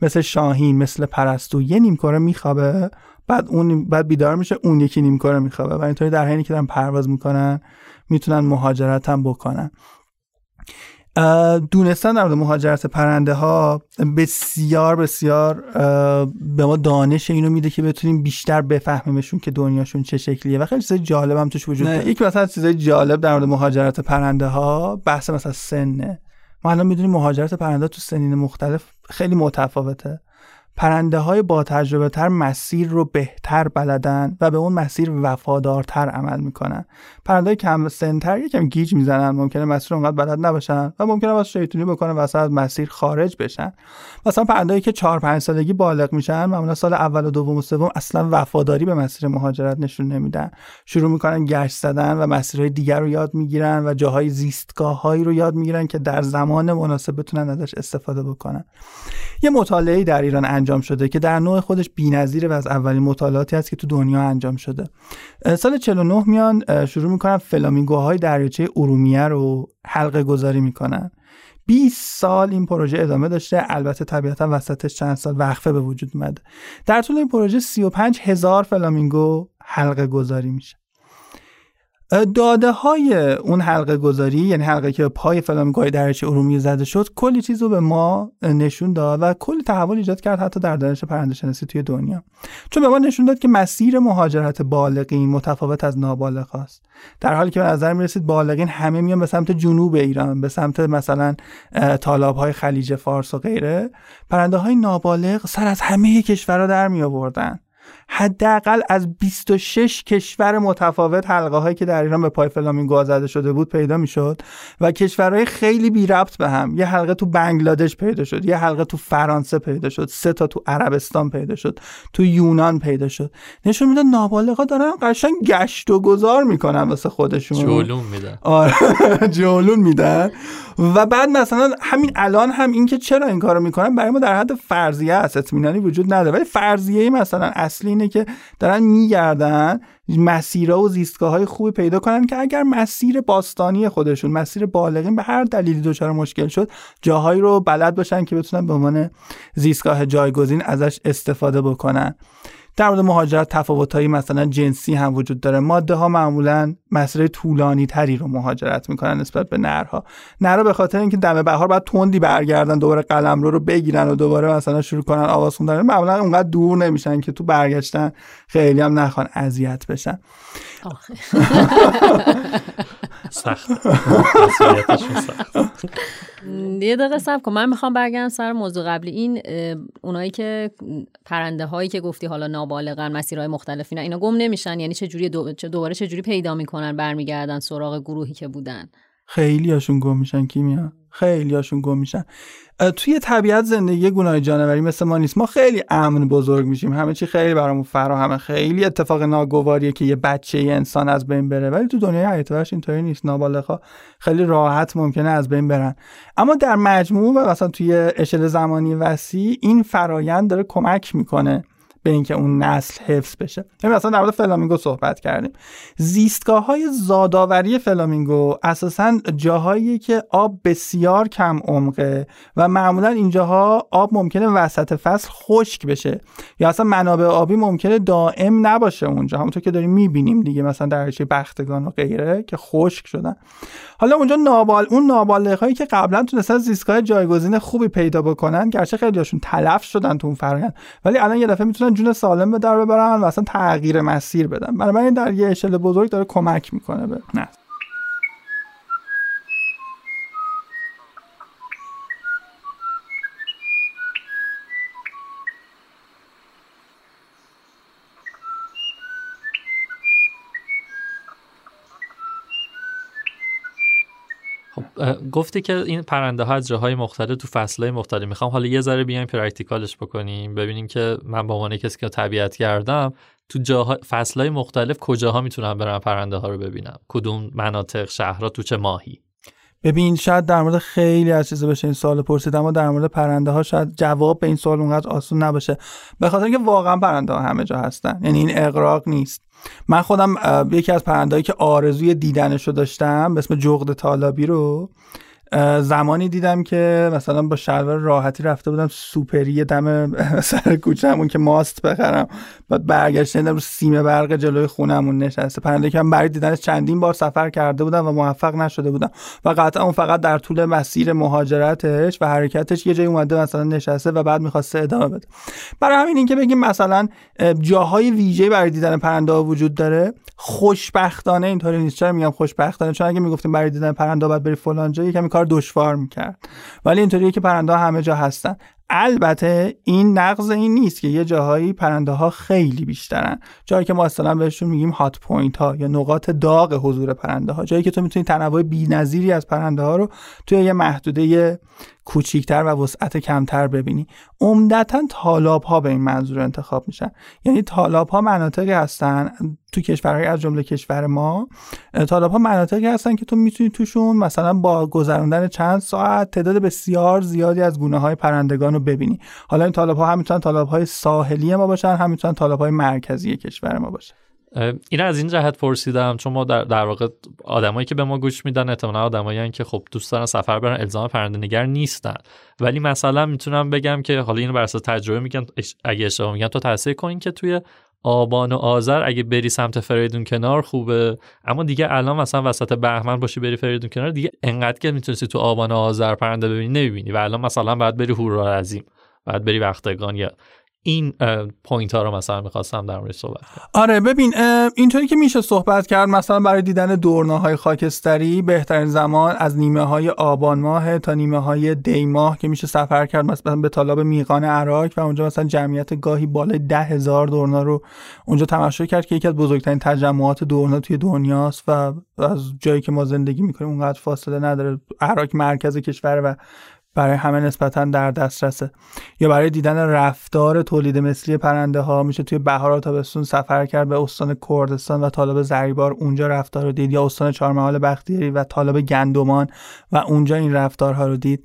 مثل شاهین مثل پرستو یه نیم کره میخوابه. بعد اون بعد بیدار میشه اون یکی نیم کاره میخوابه. و اینطوری در حینی که دارن پرواز می‌کنن می‌تونن مهاجرت هم بکنن. دونستن در مورد مهاجرت پرنده ها بسیار بسیار به ما دانش اینو میده که بتونیم بیشتر بفهمیمشون که دنیاشون چه شکلیه. و خیلی چیزای جالب هم توش وجود داره. یک مثلا چیزای جالب در مورد مهاجرت پرنده ها بحث مثلا سنه. ما الان می‌دونیم مهاجرت پرنده تو سنین مختلف خیلی متفاوته. پرنده های با تجربه تر مسیر رو بهتر بلدن و به اون مسیر وفادارتر عمل می‌کنن. پرنده کم سنتر یکم گیج می‌زنن ممکنه مسیر اونقدر بلد نباشن و ممکنه واسه شیطونی بکنن واسه از مسیر خارج بشن. مثلا پرنده که 4 5 سالگی بالغ میشن معمولا سال اول و دوم و سوم اصلا وفاداری به مسیر مهاجرت نشون نمیدن. شروع می‌کنن گشت زدن و مسیرهای دیگر رو یاد می‌گیرن و جاهای زیستگاه رو یاد می‌گیرن که در زمان مناسب بتونن ازش استفاده بکنن. یه مطالعه در ایران انجام شده که در نوع خودش بی‌نظیره و از اولین مطالعاتی است که تو دنیا انجام شده. سال 49 میان شروع می‌کنن فلامینگوهای دریاچه ارومیه رو حلقه گذاری می‌کنن. 20 سال این پروژه ادامه داشته البته طبیعتا وسطش چند سال وقفه به وجود اومده. در طول این پروژه 35 هزار فلامینگو حلقه گذاری میشه. داده های اون حلقه گذاری یعنی حلقه که پای فلامینگوهای درچه ارومیه زده شد کلی چیز رو به ما نشون داد و کلی تحول ایجاد کرد حتی در دانش پرنده شناسی توی دنیا. چون به ما نشون داد که مسیر مهاجرت بالغین متفاوت از نابالغ است. در حالی که به نظر می رسید بالغین همه میان به سمت جنوب ایران به سمت مثلا طالاب های خلیج فارس و غیره پرنده های نابالغ سر از همه کشورها در می آوردن حداقل از 26 کشور متفاوت حلقه هایی که در ایران به پای فلامینگو زده شده بود پیدا می‌شد و کشورهای خیلی بی ربط به هم. یه حلقه تو بنگلادش پیدا شد یه حلقه تو فرانسه پیدا شد سه تا تو عربستان پیدا شد تو یونان پیدا شد. نشون میده نابالغا دارن قشنگ گشت و گذار می‌کنن واسه خودشون. جولون میدن. آره <laughs> جولون میدن. و بعد مثلا همین الان هم اینکه چرا این کارو می‌کنن برای ما در حد فرضیه است اطمینانی وجود نداره. ولی فرضیه مثلا اصلی اینه که دارن میگردن مسیرها و زیستگاه های خوبی پیدا کنن که اگر مسیر باستانی خودشون مسیر بالغین به هر دلیلی دچار مشکل شد جاهایی رو بلد باشن که بتونن به عنوان زیستگاه جایگزین ازش استفاده بکنن. در مورد مهاجرت تفاوتهایی مثلا جنسی هم وجود داره. ماده ها معمولا مسیر طولانی تری رو مهاجرت می‌کنن نسبت به نرها. نرها به خاطر اینکه دم بهار بعد تندی برگردن دوباره قلم رو رو بگیرن و دوباره مثلا شروع کنن آواز خوندن. معمولا اونقدر دور نمیشن که تو برگشتن خیلی هم نخوان اذیت بشن. <laughs> سخت. یه دقیقه سب کن. من می‌خوام برگردم سر موضوع قبلی. این اونایی که پرنده هایی که گفتی حالا نابالغن مسیرهای مختلفی نه اینا گم نمیشن؟ یعنی چه جوری دو... دوباره چه جوری پیدا می‌کنن برمیگردن سراغ گروهی که بودن؟ خیلی هاشون گم میشن کیمیا؟ خیلی هاشون گم میشن. توی طبیعت زندگی گناه جانوری مثل ما نیست. ما خیلی امن بزرگ میشیم. همه چی خیلی برامون فراهمه خیلی اتفاق ناگواریه که یه بچه یه انسان از بین بره. ولی تو دنیای حیات وحش اینطوری نیست. نابالغا خیلی راحت ممکنه از بین برن. اما در مجموع و مثلا توی اشل زمانی وسیع این فرایند داره کمک می‌کنه. به اینکه اون نسل حفظ بشه. یعنی مثلا در مورد فلامینگو صحبت کردیم. زیستگاه های زادآوری فلامینگو اساسا جاهایی که آب بسیار کم عمقه و معمولا اینجاها آب ممکنه وسط فصل خشک بشه. یا اصلا منابع آبی ممکنه دائم نباشه اونجا. همونطور که داریم می‌بینیم دیگه مثلا در بختگان و غیره که خشک شدن. حالا اونجا نابال اون نابالغ هایی که قبلا تونستن زیستگاه جایگزین خوبی پیدا بکنن گرچه خیلیاشون تلف شدن تو اون فرآیند ولی الان یه دفعه می‌تونن جون سالم به در ببرن و اصلا تغییر مسیر بدن. بنابراین در یه اشل بزرگ داره کمک می‌کنه به نه. گفتی که این پرنده ها از جاهای مختلف تو فصل های مختلف. می‌خوام حالا یه ذره بیایم پرکتیکالش بکنیم ببینیم که من به عنوان کسی که طبیعت کردم تو جاها فصل های مختلف کجاها می‌تونم برم پرنده ها رو ببینم؟ کدوم مناطق شهرها تو چه ماهی؟ ببین شاید در مورد خیلی از چیزا بشه این سوال پرسید اما در مورد پرنده ها شاید جواب به این سوال اونقدر آسون نباشه. به خاطر اینکه واقعا پرنده ها همه جا هستن. یعنی این اقراق نیست. من خودم یکی از پرندهایی که آرزوی دیدنش رو داشتم به اسم جغد طالابی رو زمانی دیدم که مثلا با شلوار راحتی رفته بودم سوپری دم <laughs> سر کوچه‌مون که ماست بخرم. بعد برگشتم رو سیم برق جلوی خونمون نشسته. پرنده که برای دیدنش چندین بار سفر کرده بودم و موفق نشده بودم. و قطعا اون فقط در طول مسیر مهاجرتش و حرکتش یه جایی اومده مثلا نشسته و بعد می‌خواسته ادامه بده. برای همین اینکه بگیم مثلا جاهای ویژه برای دیدن پرنده وجود داره خوشبختانه اینطوری نیست. چرا میگم خوشبختانه؟ چون اگه می‌گفتیم برای دیدن پرنده باید بری فلان جا یکم کار دشوار می‌کرد. ولی اینطوریه که پرنده همه جا هستن. البته این نقض این نیست که یه جاهایی پرنده ها خیلی بیشترن. جایی که ما اصلا بهشون میگیم hot point ها یا نقاط داغ حضور پرنده ها جایی که تو می‌تونی تنوع بی‌نظیری از پرنده ها رو توی یه محدوده کوچیکتر و وسعت کمتر ببینی. عمدتا تالاب ها به این منظور انتخاب میشن. یعنی تالاب ها مناطقی هستن تو کشورهای از جمله کشور ما تالاب ها مناطقی هستن که تو می‌تونی توشون مثلا با گذراندن چند ساعت تعداد بسیار زیادی از گونه های پرندگان رو ببینی. حالا این تالاب ها هم می‌تونن تالاب های ساحلی ما باشن هم می‌تونن تالاب های مرکزی کشور ما باشن. این از این جهت پرسیدم چون ما در, در واقع آدمایی که به ما گوش میدن احتمالاً آدمایی که خب دوست دارن سفر برن الزاما پرنده نگر نیستن. ولی مثلا می‌تونم بگم که حالا اینو بر اساس تجربه میگم اگه اشتباه میگم تو تصحیح کن که توی آبان و آذر اگه بری سمت فریدون کنار خوبه. اما دیگه الان مثلا وسط بهمن باشی بری فریدون کنار دیگه انقدر که می‌تونستی تو آبان و آذر پرنده ببینی نمی‌بینی. و الان مثلا باید بری هورالعظیم باید بری بختگان یا این point ها رو مثلا می‌خواستم در مورد صحبت آره ببین اینطوری که میشه صحبت کرد مثلا برای دیدن دورناهای خاکستری بهترین زمان از نیمه های آبان ماه تا نیمه های دی ماه که میشه سفر کرد مثلا به طالاب میقان عراق و اونجا مثلا جمعیت گاهی بالای ده هزار دورنا رو اونجا تماشا کرد که یکی از بزرگترین تجمعات دورنا توی دنیاست و از جایی که ما زندگی می‌کنیم اونقدر فاصله نداره. عراق مرکز کشور و برای همه نسبتا در دسترسه. یا برای دیدن رفتار تولید مثلی پرنده ها میشه توی بهار و تابستون سفر کرد به استان کردستان و طالب زریبار اونجا رفتار رو دید یا استان چهارمحال بختیاری و طالب گندمان و اونجا این رفتارها رو دید.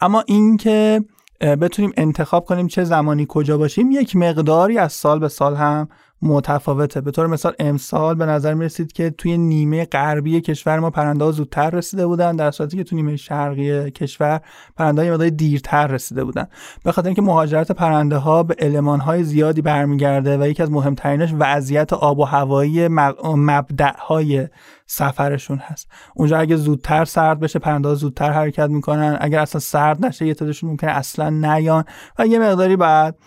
اما اینکه بتونیم انتخاب کنیم چه زمانی کجا باشیم یک مقداری از سال به سال هم متفاوته. به طور مثال امسال به نظر می رسید که توی نیمه غربی کشور ما پرنده زودتر رسیده بودن در صورتی که توی نیمه شرقی کشور پرنده ها دیرتر رسیده بودن. به خاطر اینکه مهاجرت پرنده ها به علمان های زیادی برمیگرده و یکی از مهمترینش وضعیت آب و هوایی مبدع های سفرشون هست. اونجا اگه زودتر سرد بشه پرنده زودتر حرکت می‌کنن. اگر اصلا سرد نشه یه تعدادشون ممکنه اصلا نیان. و یه مقداری بعد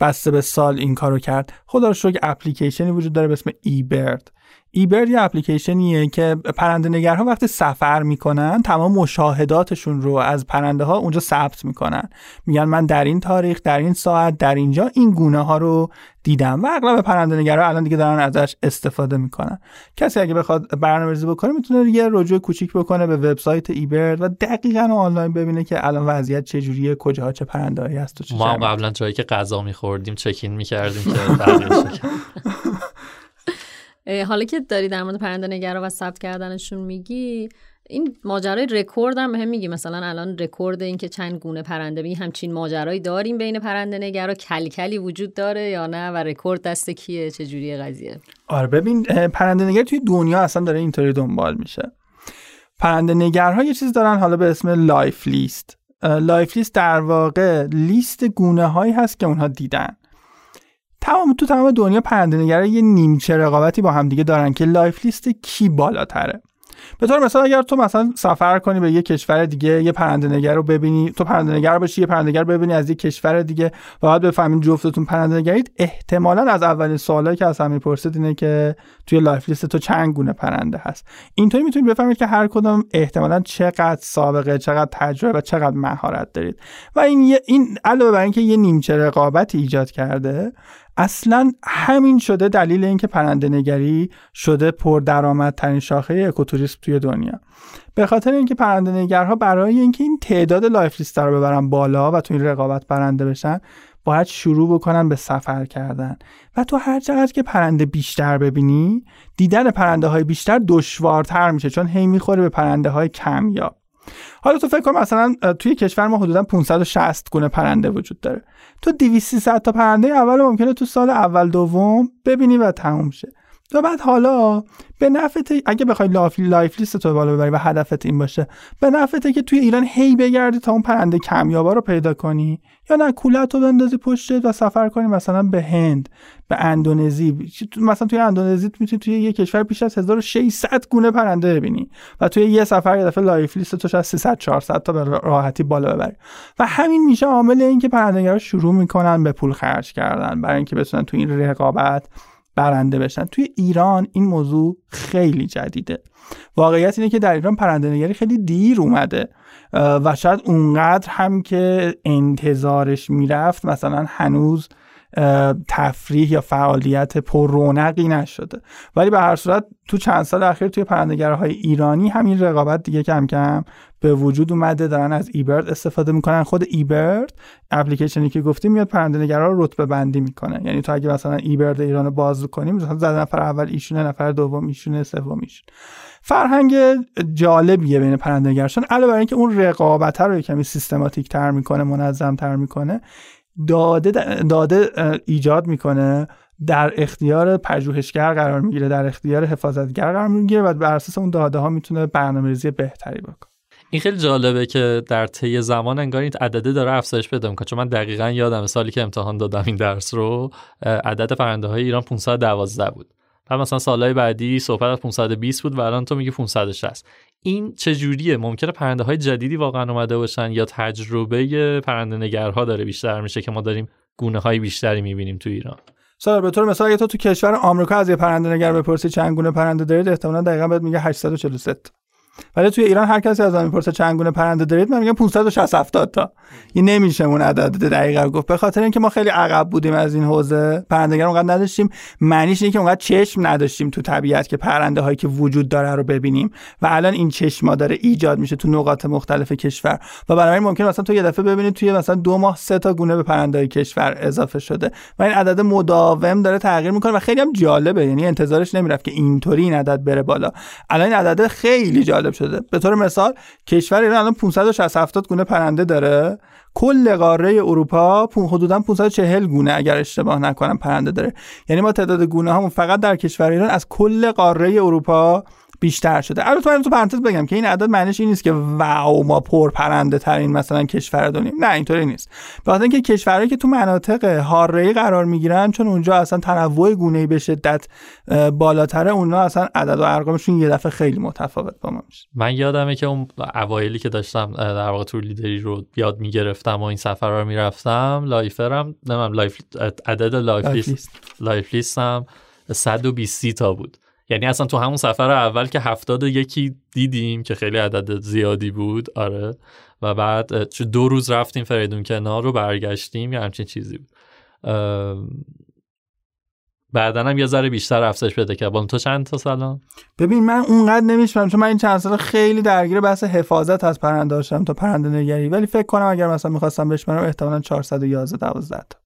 بسته به سال این کارو کرد. خدا رو شکر اپلیکیشنی وجود داره به اسم ای برد ایبرد یه اپلیکیشنیه که پرنده نگرها وقتی سفر می‌کنن تمام مشاهداتشون رو از پرنده ها اونجا ثبت می‌کنن. میگن من در این تاریخ در این ساعت در اینجا این گونه ها رو دیدم و اغلب پرنده نگرها الان دیگه دارن ازش استفاده می‌کنن. کسی اگه بخواد برنامه‌ریزی بکنه می‌تونه یه رجوع کوچیک بکنه به وبسایت ایبرد و دقیقا آنلاین ببینه که الان وضعیت چجوریه کجاها چه پرنده‌ای هست و چه ما قبلا جایی که غذا میخوردیم چکین می‌کردیم که <laughs> <laughs> حالا که داری در مورد پرنده نگرا و ثبت کردنشون میگی این ماجرای رکورد هم هم میگی مثلا الان رکورد این که چند گونه پرنده ببینی همچین ماجرایی داریم بین پرنده نگرا کلکلی وجود داره یا نه و رکورد دست کیه؟ چه جوری قضیه؟ آره ببین پرنده نگر توی دنیا اصلا داره اینطوری دنبال میشه. پرنده نگرها یه چیز دارن حالا به اسم life list. life list در واقع لیست گونه هایی هست که اونها دیدن. تمام تو تمام دنیا پرنده یه نیمچه رقابتی با هم دیگه دارن که life list کی بالاتره. به طور مثال اگر تو مثلا سفر کنی به یه کشور دیگه یه پرنده رو ببینی تو پرنده نگر باشی یه پرنده ببینی از یه کشور دیگه و بعد بفهمین جفتتون پرنده نگرید احتمالا از اولین سوالایی که از هم می‌پرسید اینه که توی life list تو چند گونه پرنده هست. اینطوری می‌تونید بفهمید که هر کدوم احتمالا چقدر سابقه چقدر تجربه و چقدر مهارت دارید. و این این علاوه بر اینکه یه نیمچه رقابتی ایجاد کرده اصلا همین شده دلیل اینکه پرنده نگری شده پردرآمدترین شاخه اکوتوریسم توی دنیا. به خاطر اینکه پرنده نگرها برای اینکه این تعداد life list رو ببرن بالا و تو این رقابت برنده بشن باید شروع بکنن به سفر کردن. و تو هر چقدر که پرنده بیشتر ببینی دیدن پرنده های بیشتر دشوارتر میشه چون هی می‌خوره به پرنده های کمیاب حالا تو فکر کن مثلا توی کشور ما حدودا 560 گونه پرنده وجود داره. تو 200 تا پرنده اول ممکنه تو سال اول دوم ببینی و تموم شه. و بعد حالا به نفعت اگه بخوای life, life list تو بالا ببری و هدفت این باشه به نفعته که توی ایران هی بگردی تا اون پرنده کمیابا رو پیدا کنی. یا نه کولت رو بندازی پشتت و سفر کنی مثلا به هند به اندونزی. مثلا توی اندونزی می‌تونی توی یه کشور بیش از 1600 گونه پرنده ببینی و توی یه سفر یه دفعه life list توش از 300 400 تا به راحتی بالا ببری. و همین میشه عامل اینکه پرنده نگرا شروع می‌کنن به پول خرج کردن برای اینکه بتونن توی این رقابت برنده بشن. توی ایران این موضوع خیلی جدیده. واقعیت اینه که در ایران پرنده نگری خیلی دیر اومده. و شاید اونقدر هم که انتظارش می‌رفت مثلا هنوز تفریح یا فعالیت پر رونقی نشده. ولی به هر صورت تو چند سال اخیر توی های ایرانی همین رقابت دیگه کم کم به وجود اومده دارن از ایبرد استفاده می‌کنن. خود ایبرد اپلیکیشنی که گفتیم میاد پرنده‌نگرا رو رتبه بندی می‌کنه. یعنی تو اگه مثلا ایبرد ایران باز کنیم مثلا زده نفر اول ایشونه نفر دوم ایشونه سوم ایشون فرهنگ جالبیه بین پرنده‌نگرشون علاوه بر اینکه اون رقابت رو کمی سیستماتیک تر می‌کنه منظم تر می‌کنه داده داده ایجاد می‌کنه. در اختیار پژوهشگر قرار می‌گیره در اختیار حفاظتگر قرار می‌گیره و بر اساس اون داده ها می‌تونه برنامه‌ریزی بهتری بکنه. این خیلی جالبه که در طی زمان انگار این عدده داره افزایش پیدا می‌کنه. چون من دقیقا یادم سالی که امتحان دادم این درس رو عدد پرنده های ایران 512 بود. و مثلا سالهای بعدی صحبت از 520 بود و الان تو میگی 560 این چجوریه؟ ممکنه پرنده های جدیدی واقعا اومده باشن یا تجربه پرنده نگرها داره بیشتر میشه که ما داریم گونه های بیشتری می‌بینیم تو ایران؟ سال به طور مثال اگه تو تو کشور آمریکا از یه پرنده نگر بپرسی چند گونه پرنده دارید احتمالاً دقیقا بهت میگه 843 ولی توی ایران هر کسی از من می‌پرسه چند گونه پرنده دارید من میگم 560 70 تا. این نمیشه اون عدد دقیقا گفت. به خاطر اینکه ما خیلی عقب بودیم از این حوزه پرندگان اونقدر نداشتیم. معنیش اینه که اونقدر چشم نداشتیم تو طبیعت که پرنده هایی که وجود داره رو ببینیم. و الان این چشما داره ایجاد میشه تو نقاط مختلف کشور. و بنابراین ممکن مثلا تو یه دفعه ببینید توی مثلا دو ماه سه تا گونه به پرنده های کشور اضافه شده. و این عدد مداوم داره تغییر می‌کنه و خیلی هم جالبه. یعنی انتظارش نمی‌رفت که اینطوری این عدد بره بالا. الان این عدد خیلی جالب شده. به طور مثال کشور ایران الان 560 70 گونه پرنده داره. کل قاره اروپا حدودا 540 گونه اگر اشتباه نکنم پرنده داره. یعنی ما تعداد گونه هامون فقط در کشور ایران از کل قاره اروپا بیشتر شده. البته من تو پرانتز بگم که این عدد معنیش این نیست که واو ما پر پرنده ترین مثلا کشور دنیا. نه اینطوری نیست. به خاطر اینکه کشورهایی که تو مناطق حاره قرار می‌گیرن چون اونجا اصلا تنوع گونه به شدت بالاتره اونا اصلا عدد و ارقامشون یه دفعه خیلی متفاوت با ما میشه. من یادمه که اون اوایلی که داشتم در واقع تور لیدری رو یاد می‌گرفتم و این سفر رو می‌رفتم lifer م نمیم life عدد life list life list م 120 تا بود. یعنی اصلا تو همون سفر اول که هفتاد یکی دیدیم که خیلی عدد زیادی بود آره. و بعد دو روز رفتیم فریدون کنار رو برگشتیم یا همچین چیزی بود. بعدا هم یه ذره بیشتر افزایش پیدا کرد. تو چند تا سلام ببین من اونقدر نمیشم چون من این چند سال خیلی درگیر بحث حفاظت از پرنده داشتم تا پرنده نگری. ولی فکر کنم اگر مثلا می‌خواستم بشمارم احتمالا 411 12 تا.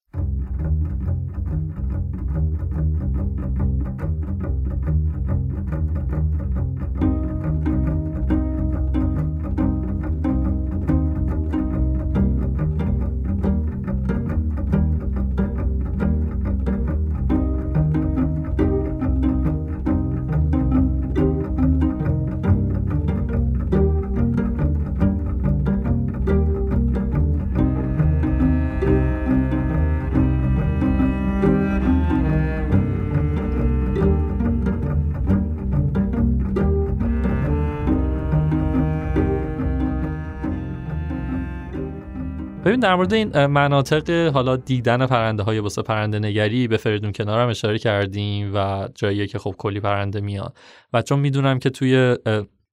ببین در مورد این مناطق حالا دیدن پرنده های واسه پرنده نگری به فریدون کنار هم اشاره کردیم و جایی که خب کلی پرنده میاد. و چون می‌دونم که توی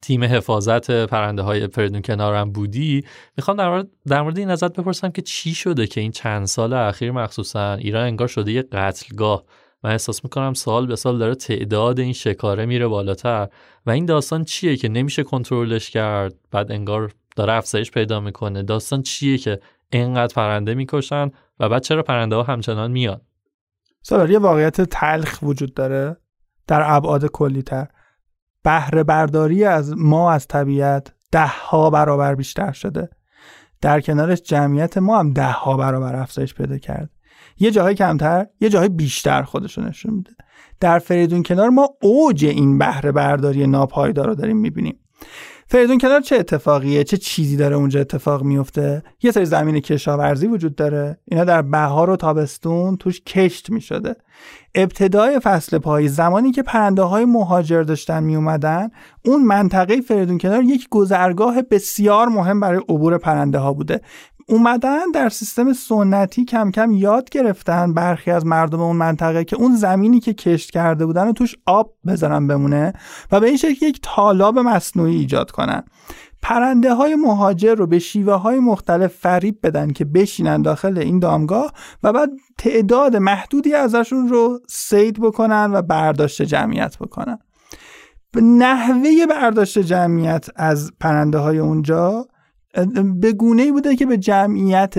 تیم حفاظت پرنده های فریدون کنار هم بودی می‌خوام در مورد, در مورد این ازت بپرسم که چی شده که این چند سال اخیر مخصوصا ایران انگار شده یه قتلگاه. من احساس می‌کنم سال به سال داره تعداد این شکاره میره بالاتر. و این داستان چیه که نمیشه کنترلش کرد؟ بعد انگار داره افزایش پیدا می‌کنه. داستان چیه که اینقدر پرنده می‌کشن و بعد چرا پرنده ها همچنان میاد سالار یه واقعیت تلخ وجود داره. در ابعاد کلی تر بهره برداری از ما از طبیعت ده ها برابر بیشتر شده. در کنارش جمعیت ما هم ده ها برابر افزایش پیدا کرد. یه جاهای کمتر یه جاهای بیشتر خودشون نشون میده. در فریدون کنار ما اوج این بهره برداری ناپایدار رو داریم می‌بینیم. فریدون کنار چه اتفاقیه؟ چه چیزی داره اونجا اتفاق میفته؟ یه سری زمین کشاورزی وجود داره. اینا در بهار و تابستون توش کشت می‌شده. ابتدای فصل پاییز زمانی که پرنده های مهاجر داشتن می اون منطقه فریدون کنار یک گذرگاه بسیار مهم برای عبور پرنده ها بوده. اومدن در سیستم سنتی کم کم یاد گرفتن برخی از مردم اون منطقه که اون زمینی که کشت کرده بودن و توش آب بذارن بمونه و به این شکل یک تالاب مصنوعی ایجاد کنن. پرنده های مهاجر رو به شیوه های مختلف فریب بدن که بشینن داخل این دامگاه و بعد تعداد محدودی ازشون رو سید بکنن و برداشت جمعیت بکنن. نحوه برداشت جمعیت از پرنده های اونجا به گونه بوده که به جمعیت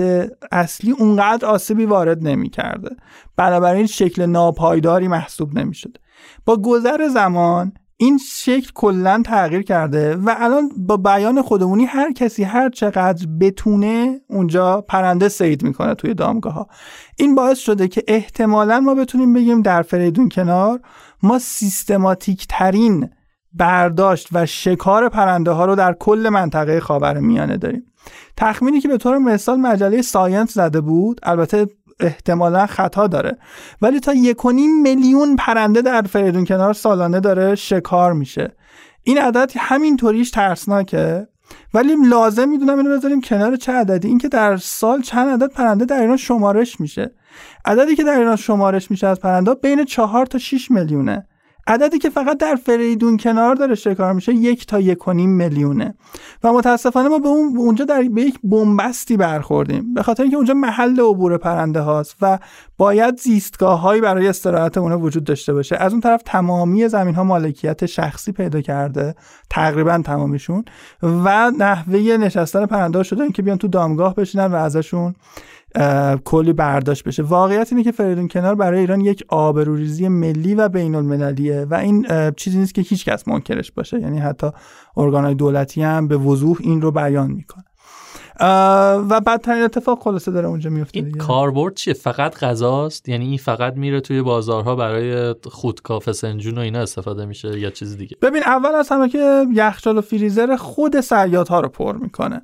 اصلی اونقدر آسیبی وارد نمی کرده بنابراین شکل ناپایداری محسوب نمی شده با گذر زمان این شکل کلا تغییر کرده و الان با بیان خودمونی هر کسی هر چقدر بتونه اونجا پرنده سید می‌کنه توی دامگاه ها این باعث شده که احتمالا ما بتونیم بگیم در فریدون کنار ما سیستماتیک ترین برداشت و شکار پرنده ها رو در کل منطقه خاور میانه داریم. تخمینی که به طور مثال مجله ساینس زده بود البته احتمالا خطا داره ولی تا یک میلیون پرنده در فریدون کنار سالانه داره شکار میشه. این عدد همینطوریش ترسناکه ولی لازم می‌دونم اینو بذاریم کنار چه عددی. اینکه در سال چند عدد پرنده در ایران شمارش میشه. عددی که در ایران شمارش میشه از پرنده بین چهار تا 6 میلیونه. عددی که فقط در فریدون کنار داره شکار میشه یک تا یک و نیم میلیونه. و متاسفانه ما به اون اونجا در به یک بنبستی برخوردیم. به خاطر اینکه اونجا محل عبور پرنده هاست و باید زیستگاه هایی برای استراحت اونها وجود داشته باشه. از اون طرف تمامی زمین ها مالکیت شخصی پیدا کرده تقریبا تمامیشون. و نحوه نشستن پرنده ها شده اینکه بیان تو دامگاه بشینن و ازشون کلی برداشت بشه. واقعیت اینه که فریدون کنار برای ایران یک آبروریزی ملی و بین المللیه و این چیزی نیست که هیچ کس منکرش باشه. یعنی حتی ارگانهای دولتی هم به وضوح این رو بیان می‌کنه و بدترین اتفاق خلاصه داره اونجا میفته این کاربرد چیه؟ فقط غذاست؟ یعنی این فقط میره توی بازارها برای خودکا فسنجون و اینا استفاده میشه یا چیز دیگه؟ ببین اول از همه که یخچال و فریزر خود ها رو پر می‌کنه.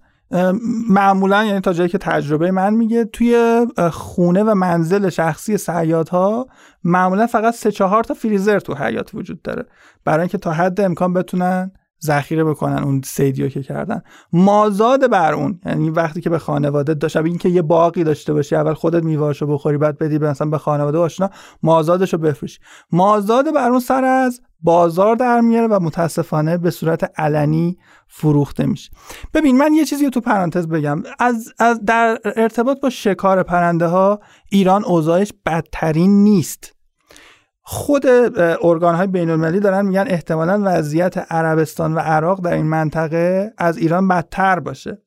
معمولا یعنی تا جایی که تجربه من میگه توی خونه و منزل شخصی سیاد ها معمولا فقط سه چهار تا فریزر تو حیات وجود داره. برای اینکه تا حد امکان بتونن ذخیره بکنن اون سیدیو که کردن. مازاد بر اون یعنی وقتی که به خانواده داشت این که یه باقی داشته باشی اول خودت میواشو بخوری بعد بدی مثلا به خانواده آشنا مازادشو بفروشی مازاد بر اون سر از بازار در میاره و متاسفانه به صورت علنی فروخته میشه. ببین من یه چیزی تو پرانتز بگم. از, از در ارتباط با شکار پرنده ها ایران اوضاعش بدترین نیست. خود ارگان های بین المللی دارن میگن احتمالا وضعیت عربستان و عراق در این منطقه از ایران بدتر باشه.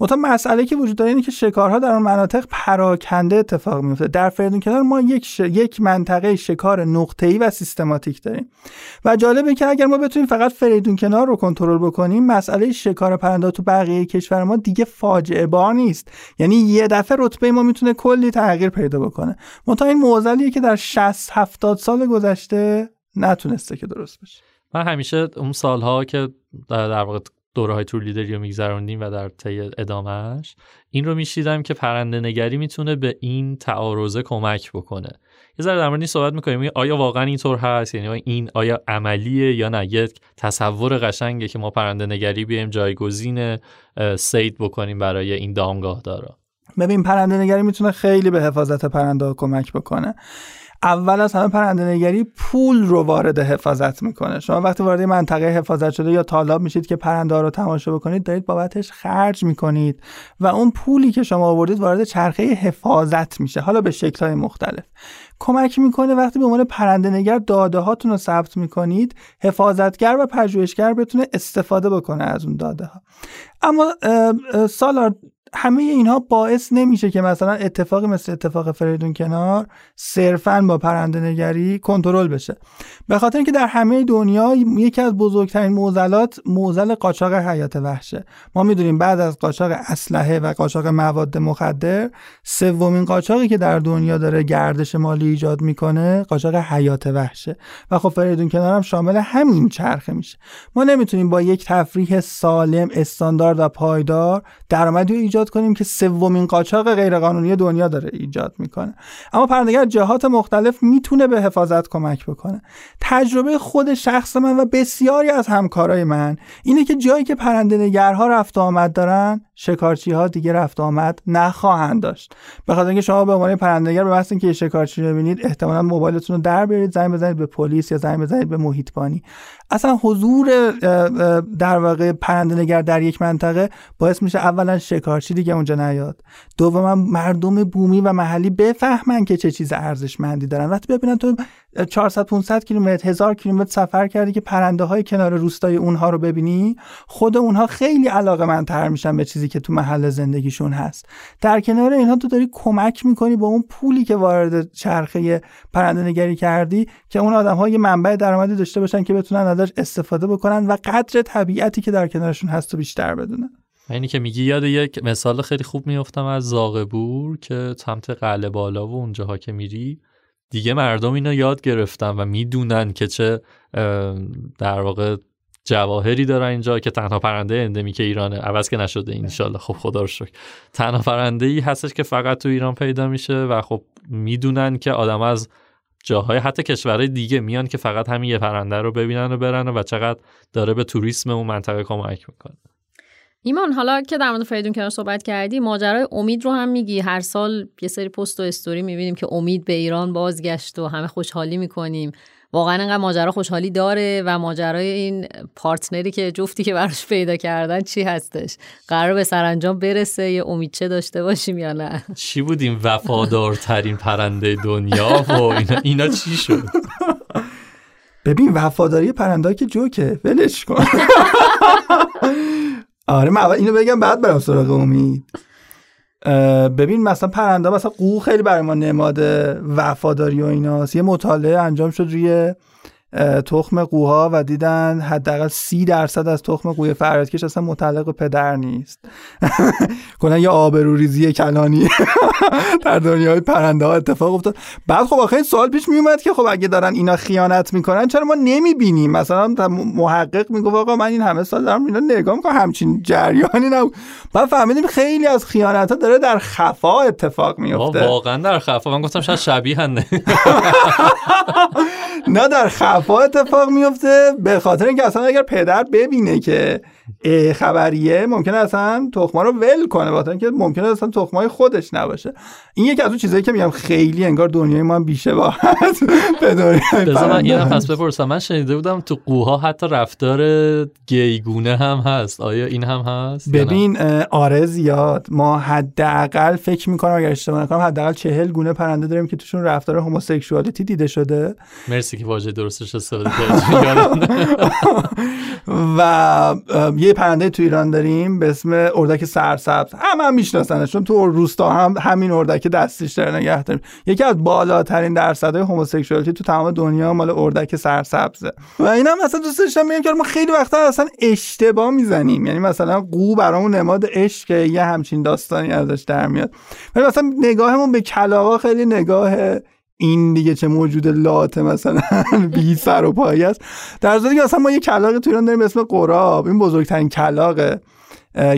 متا مسئله که وجود داره اینه که شکارها در اون مناطق پراکنده اتفاق میفته در فریدون کنار ما یک ش... یک منطقه شکار ای و سیستماتیک داریم. و جالبه که اگر ما بتونیم فقط فریدون کنار رو کنترل بکنیم مسئله شکار پرنده تو بقیه کشور ما دیگه فاجعه بار نیست. یعنی یه دفعه رتبه ما می‌تونه کلی تغییر پیدا بکنه. متا این معضلیه که در 60 70 سال گذشته نتونسته که درست بشه. من همیشه اون سالها که در واقع دوره های تور لیدری رو میگذروندیم و در طی ادامهش این رو میشیدم که پرنده نگری می‌تونه به این تعارضه کمک بکنه. یه ذره در مورد صحبت می‌کنیم. آیا واقعا اینطور هست؟ یعنی این آیا عملیه یا نه؟ یک تصور قشنگه که ما پرنده نگری بیایم جایگزین سید بکنیم برای این دامگاه دارا. ببین پرنده نگری می‌تونه خیلی به حفاظت پرنده کمک بکنه. اول از همه پرنده نگری پول رو وارد حفاظت می‌کنه. شما وقتی وارد منطقه حفاظت شده یا طالاب میشید که پرنده ها رو تماشا بکنید دارید بابتش خرج می‌کنید و اون پولی که شما آوردید وارد چرخه حفاظت میشه حالا به شکل های مختلف. کمک می‌کنه وقتی به عنوان پرنده نگر داده هاتون رو ثبت می‌کنید حفاظتگر و پژوهشگر بتونه استفاده بکنه از اون داده ها. اما سالار همه اینها باعث نمیشه که مثلا اتفاقی مثل اتفاق فریدون کنار صرفا با پرنده نگری کنترل بشه. به خاطر اینکه در همه دنیا یکی از بزرگترین معضلات معضل قاچاق حیات وحشه. ما می‌دونیم بعد از قاچاق اسلحه و قاچاق مواد مخدر سومین قاچاقی که در دنیا داره گردش مالی ایجاد می‌کنه قاچاق حیات وحشه. و خب فریدون کنار شامل همین چرخه میشه. ما نمی‌تونیم با یک تفریح سالم استاندارد و پایدار درآمدی ایجاد ایجاد کنیم که سومین قاچاق غیرقانونی دنیا داره ایجاد می‌کنه. اما پرندگان جهات مختلف می‌تونه به حفاظت کمک بکنه. تجربه خود شخص من و بسیاری از همکارای من اینه که جایی که پرنده نگرها رفت آمد دارن شکارچی ها دیگه رفت آمد نخواهند داشت. به خاطر اینکه شما به عنوان پرندهگر به اینکه شکارچی رو ببینید احتمالا موبایلتون رو در برید زنگ بزنید به پلیس یا زنگ بزنید به محیطبانی. اصلا حضور در واقع پرنده نگر در یک منطقه باعث میشه اولا شکارچی دیگه اونجا نیاد. دوما مردم بومی و محلی بفهمن که چه چیز ارزشمندی دارن. وقتی ببینن تو 400 500 کیلومتر هزار کیلومتر سفر کردی که پرنده های کنار روستای اونها رو ببینی. خود اونها خیلی علاقه منتر میشن به چیزی که تو محل زندگیشون هست. در کنار اینها تو داری کمک می‌کنی با اون پولی که وارد چرخه پرنده نگری کردی که اون آدم ها یه منبع درآمدی داشته باشن که بتونن ازش استفاده بکنن و قدر طبیعتی که در کنارشون هست و بیشتر بدونن. اینی که میگی یاد یک مثال خیلی خوب میفتم از زاغبور که سمت قله بالا و اونجاها که میری. دیگه مردم اینو یاد گرفتن و می‌دونن که چه در واقع جواهری دارن اینجا که تنها پرنده اندمیک ایرانه عوض که نشده انشالله. خب خدا رو شکر. تنها پرنده ای هستش که فقط تو ایران پیدا میشه و خب می‌دونن که آدم از جاهای حتی کشورهای دیگه میان که فقط همین یه پرنده رو ببینن و برن و چقدر داره به توریسم اون منطقه کمک می‌کنه. ایمان حالا که در مورد فریدون کنار صحبت کردی ماجرای امید رو هم میگی. هر سال یه سری پست و استوری می‌بینیم که امید به ایران بازگشت و همه خوشحالی می‌کنیم. واقعا انقدر ماجرا خوشحالی داره و ماجرای این پارتنری که جفتی که براش پیدا کردن چی هستش؟ قرار به سرانجام برسه یه امیدچه داشته باشیم یا نه؟ چی بودیم؟ وفادارترین پرنده دنیا؟ و اینا, اینا چی شد؟ ببین وفاداری پرنده که جوکه. ولش کن. <laughs> آره اینو بگم بعد برم سراغ امید. ببین مثلا پرنده مثلا قو خیلی برای ما نماد وفاداری و ایناست. یه مطالعه انجام شد روی تخم قوها و دیدن حداقل سی درصد از تخم قوی فریادکش اصلا متعلق پدر نیست. <laughs> کنن یه آبروریزی کلانی <laughs> در دنیای پرنده ها اتفاق افتاد. بعد خب آخه این سوال پیش میومد که خب اگه دارن اینا خیانت می‌کنن چرا ما نمی‌بینیم؟ مثلا محقق می‌گفت آقا من این همه سال دارم اینا نگاه می‌کنم همچین جریانی نبود. بعد فهمیدیم خیلی از خیانت ها داره در خفا اتفاق میفته واقعا در خفا. من گفتم شاید شبیه <laughs> نه در خفا. دفعه اتفاق میفته به خاطر اینکه اصلا اگر پدر ببینه که خبریه ممکنه اصلا تخما رو ول کنه با اینکه ممکنه اصلا تخمای خودش نباشه. این یکی از اون چیزایی که میگم خیلی انگار دنیای ما بیشباهت به دنیای من اینم پس بپرسم. من شنیده بودم تو قوها حتی رفتار گیگونه هم هست. آیا این هم هست ببین آره زیاد. ما حداقل فکر می‌کنم اگر اشتباه نکنم حداقل چهل گونه پرنده داریم که توشون رفتار هموسکسوالیتی دیده شده. مرسی که واژه درستش استفاده <laughs> <laughs> و یه پرنده تو ایران داریم به اسم اردک سرسبز. همه هم میشناسنش چون تو روستا هم همین اردک دستیش داره نگه داریم. یکی از بالاترین درصدهای هموسکسوالیتی تو تمام دنیا مال اردک سرسبزه. و اینا هم مثلا دوست میگم که ما خیلی وقتا اصلا اشتباه می‌زنیم. یعنی مثلا قو برامون نماد عشق یه همچین داستانی ازش در میاد. ولی مثلا نگاهمون به کلاغا خیلی نگاه این دیگه چه موجود لاته مثلا <laughs> بی سر و پایی است. در صورتی که مثلا ما یه کلاق تو ایران داریم اسم قراب. این بزرگترین کلاق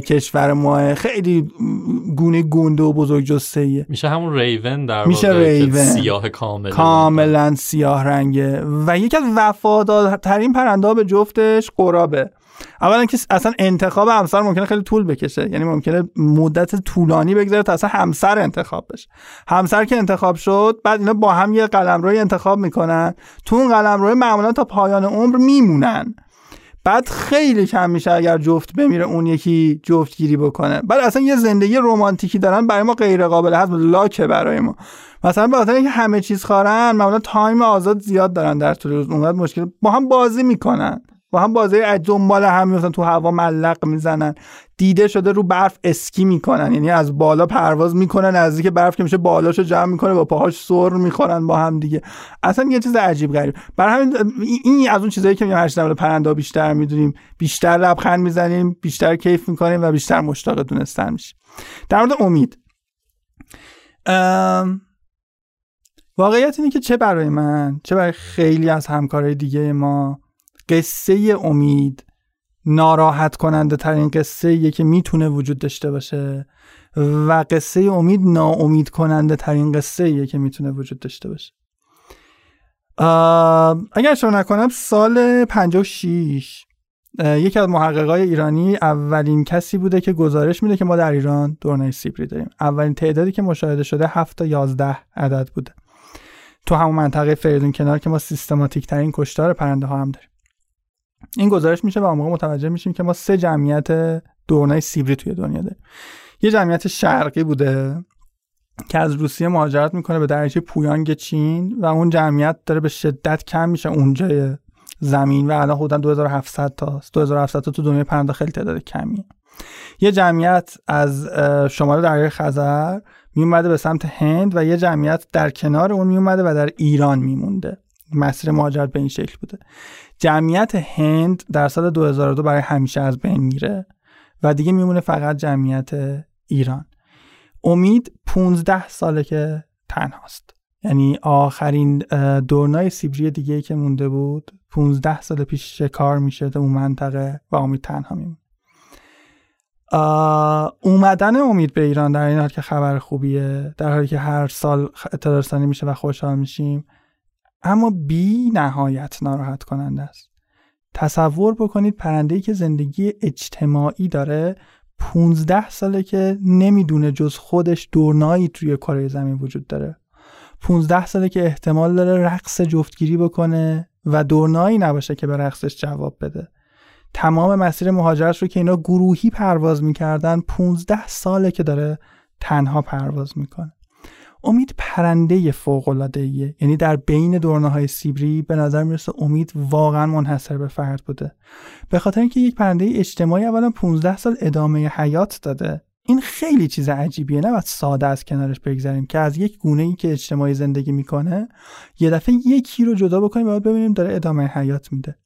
کشور ما خیلی گونه گنده و بزرگ جسته میشه همون ریون در میشه ریون. سیاه کامل کاملا سیاه رنگه. و یکی از وفادارترین پرنده به جفتش قرابه. اولا که اصلا انتخاب همسر ممکنه خیلی طول بکشه. یعنی ممکنه مدت طولانی بگذره تا اصلا همسر انتخاب بشه. همسر که انتخاب شد بعد اینا با هم یه قلمروی انتخاب می‌کنن. تو اون قلمروی معمولا تا پایان عمر میمونن. بعد خیلی کم میشه اگر جفت بمیره اون یکی جفت گیری بکنه. بعد اصلا یه زندگی رمانتیکی دارن برای ما غیر قابل هضم لاکه برای ما. مثلا به خاطر اینکه همه چیز خارن معمولا تایم آزاد زیاد دارن در طول روز. اونقدر مشکل با هم بازی می‌کنن. با هم بازی دنبال هم میفتن تو هوا ملق می‌زنن. دیده شده رو برف اسکی می‌کنن. یعنی از بالا پرواز می‌کنن نزدیک برف که میشه بالاشو جمع می‌کنه با پاهاش سر می‌خورن با هم دیگه. اصلا یه چیز عجیب غریب. برای همین این از اون چیزایی که میگم هشت پرنده بیشتر می‌دونیم. بیشتر لبخند می‌زنیم بیشتر کیف می‌کنیم و بیشتر مشتاق دونستن میشیم. در مورد امید. واقعیت اینه که چه برای من چه برای خیلی از همکارای دیگه ما قصه امید ناراحت کننده ترین قصه که می‌تونه وجود داشته باشه و قصه امید ناامید کننده ترین قصه که می‌تونه وجود داشته باشه. اگر شما نکنم سال 56 یکی از محققای ایرانی اولین کسی بوده که گزارش میده که ما در ایران دورنای سیبری داریم. اولین تعدادی که مشاهده شده 7 تا 11 عدد بوده. تو همون منطقه فریدون کنار که ما سیستماتیک ترین کشتار پرنده ها هم داریم. این گزارش میشه و موقع متوجه میشیم که ما سه جمعیت دورنای سیبری توی دنیا داریم. یه جمعیت شرقی بوده که از روسیه مهاجرت می‌کنه به درجه پویانگ چین و اون جمعیت داره به شدت کم میشه اونجای زمین و الان حدودا 2700 تا 2700 تا تو دنیای پرنده خیلی تعداد کمی یه جمعیت از شمال دریای خزر میومده به سمت هند و یه جمعیت در کنار اون میومده و در ایران میمونده. مسیر مهاجرت به این شکل بوده. جمعیت هند در سال 2002 برای همیشه از بین میره و دیگه میمونه فقط جمعیت ایران. امید 15 ساله که تنهاست. یعنی آخرین دورنای سیبری دیگه که مونده بود 15 سال پیش شکار میشه تو اون منطقه و امید تنها میمونه. اومدن امید به ایران در این حال که خبر خوبیه در حالی که هر سال اطلاع میشه و خوشحال میشیم. اما بی نهایت ناراحت کننده است. تصور بکنید پرنده که زندگی اجتماعی داره 15 ساله که نمی‌دونه جز خودش دورنایی توی کره زمین وجود داره. 15 ساله که احتمال داره رقص جفتگیری بکنه و دورنایی نباشه که به رقصش جواب بده. تمام مسیر مهاجرت رو که اینا گروهی پرواز می‌کردن 15 ساله که داره تنها پرواز می‌کنه. امید پرنده فوق العاده یعنی در بین دورنه های سیبری به نظر می‌رسه امید واقعا منحصر به فرد بوده. به خاطر اینکه یک پرنده اجتماعی اولا 15 سال ادامه حیات داده. این خیلی چیز عجیبیه. نه ساده از کنارش بگذاریم که از یک گونه ای که اجتماعی زندگی می‌کنه یه دفعه یکی رو جدا بکنیم و ببینیم داره ادامه حیات میده.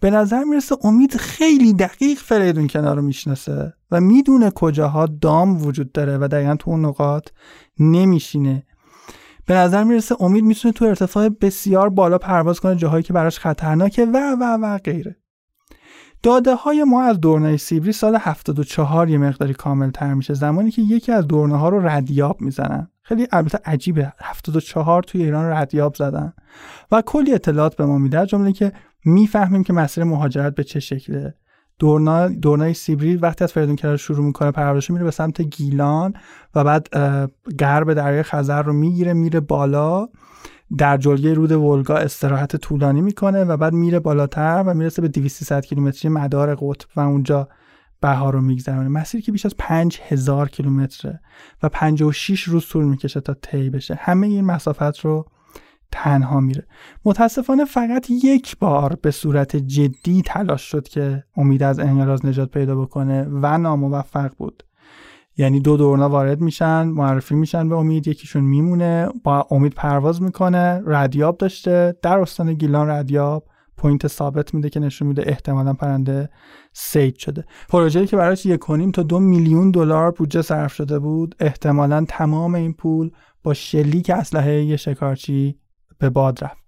به نظر می‌رسه امید خیلی دقیق فریدون کنار رو می‌شناسه و می‌دونه کجاها دام وجود داره و دقیقا تو اون نقاط نمیشینه. به نظر می‌رسه امید می‌تونه تو ارتفاع بسیار بالا پرواز کنه جاهایی که براش خطرناکه و و و غیره. داده های ما از دورنه سیبری سال 74 یه مقداری کامل تر میشه زمانی که یکی از دورنه ها رو ردیاب می‌زنن. خیلی البته عجیبه 74 توی ایران ردیاب زدن و کلی اطلاعات به ما میده جمله که می‌فهمیم که مسیر مهاجرت به چه شکله. دورنا دورنای سیبری وقتی از فریدون کرد شروع می‌کنه پرورش میره به سمت گیلان و بعد غرب دریای خزر رو می‌گیره میره بالا. در جلگه رود ولگا استراحت طولانی می‌کنه و بعد میره بالاتر و می‌رسه به 200 کیلومتری مدار قطب و اونجا بهار رو میگذرونه. مسیری که بیش از 5000 کیلومتره و 56 روز طول می‌کشه تا طی بشه. همه این مسافت رو تنها میره. متاسفانه فقط یک بار به صورت جدی تلاش شد که امید از انقراض نجات پیدا بکنه و ناموفق بود. یعنی دو دورنا وارد میشن معرفی میشن به امید یکیشون میمونه با امید پرواز می‌کنه ردیاب داشته در استان گیلان ردیاب point ثابت میده که نشون میده احتمالا پرنده صید شده. پروژه‌ای که براش یک تا دو میلیون دلار بودجه صرف شده بود احتمالا تمام این پول با شلیک اسلحه شکارچی به باد رفت.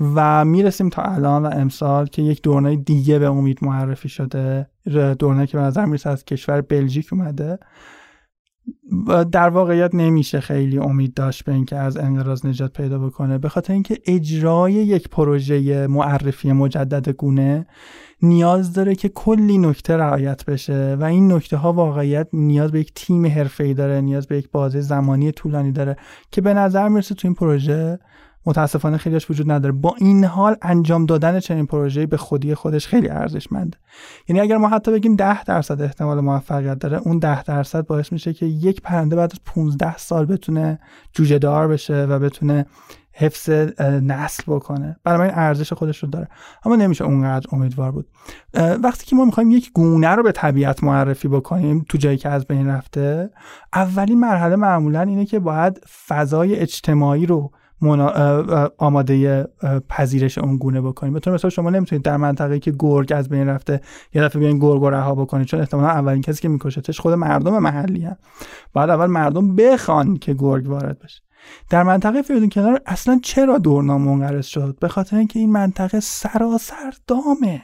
و می‌رسیم تا الان و امسال که یک دورنای دیگه به امید معرفی شده. دورنایی که به نظر می‌رسه از کشور بلژیک اومده. در واقعیت نمیشه خیلی امید داشت به اینکه از انقراض نجات پیدا بکنه. به خاطر اینکه اجرای یک پروژه معرفی مجدد گونه نیاز داره که کلی نکته رعایت بشه. و این نکته ها واقعیت نیاز به یک تیم حرفه‌ای داره نیاز به یک بازه زمانی طولانی داره که به نظر می‌رسه تو این پروژه متاسفانه خیلیش وجود نداره. با این حال انجام دادن چنین پروژه‌ای به خودی خودش خیلی ارزشمنده. یعنی اگر ما حتی بگیم 10 درصد احتمال موفقیت داره اون 10 درصد باعث میشه که یک پرنده بعد از 15 سال بتونه جوجه دار بشه و بتونه حفظ نسل بکنه. برای این ارزش خودش رو داره. اما نمیشه اونقدر امیدوار بود. وقتی که ما می‌خوایم یک گونه رو به طبیعت معرفی بکنیم تو جایی که از بین رفته اولین مرحله معمولا اینه که باید فضای اجتماعی رو آماده پذیرش اون گونه بکنیم. بطور مثلا شما نمی‌تونید در منطقه که گرگ از بین رفته یه دفعه بیاین گرگ رها بکنید چون احتمالا اولین کسی که میکشتش خود مردم محلی هم بعد اول مردم بخوان که گرگ وارد بشه. در منطقه فریدون کنار اصلا چرا دورنا منقرض شد؟ به خاطر اینکه این منطقه سراسر دامه.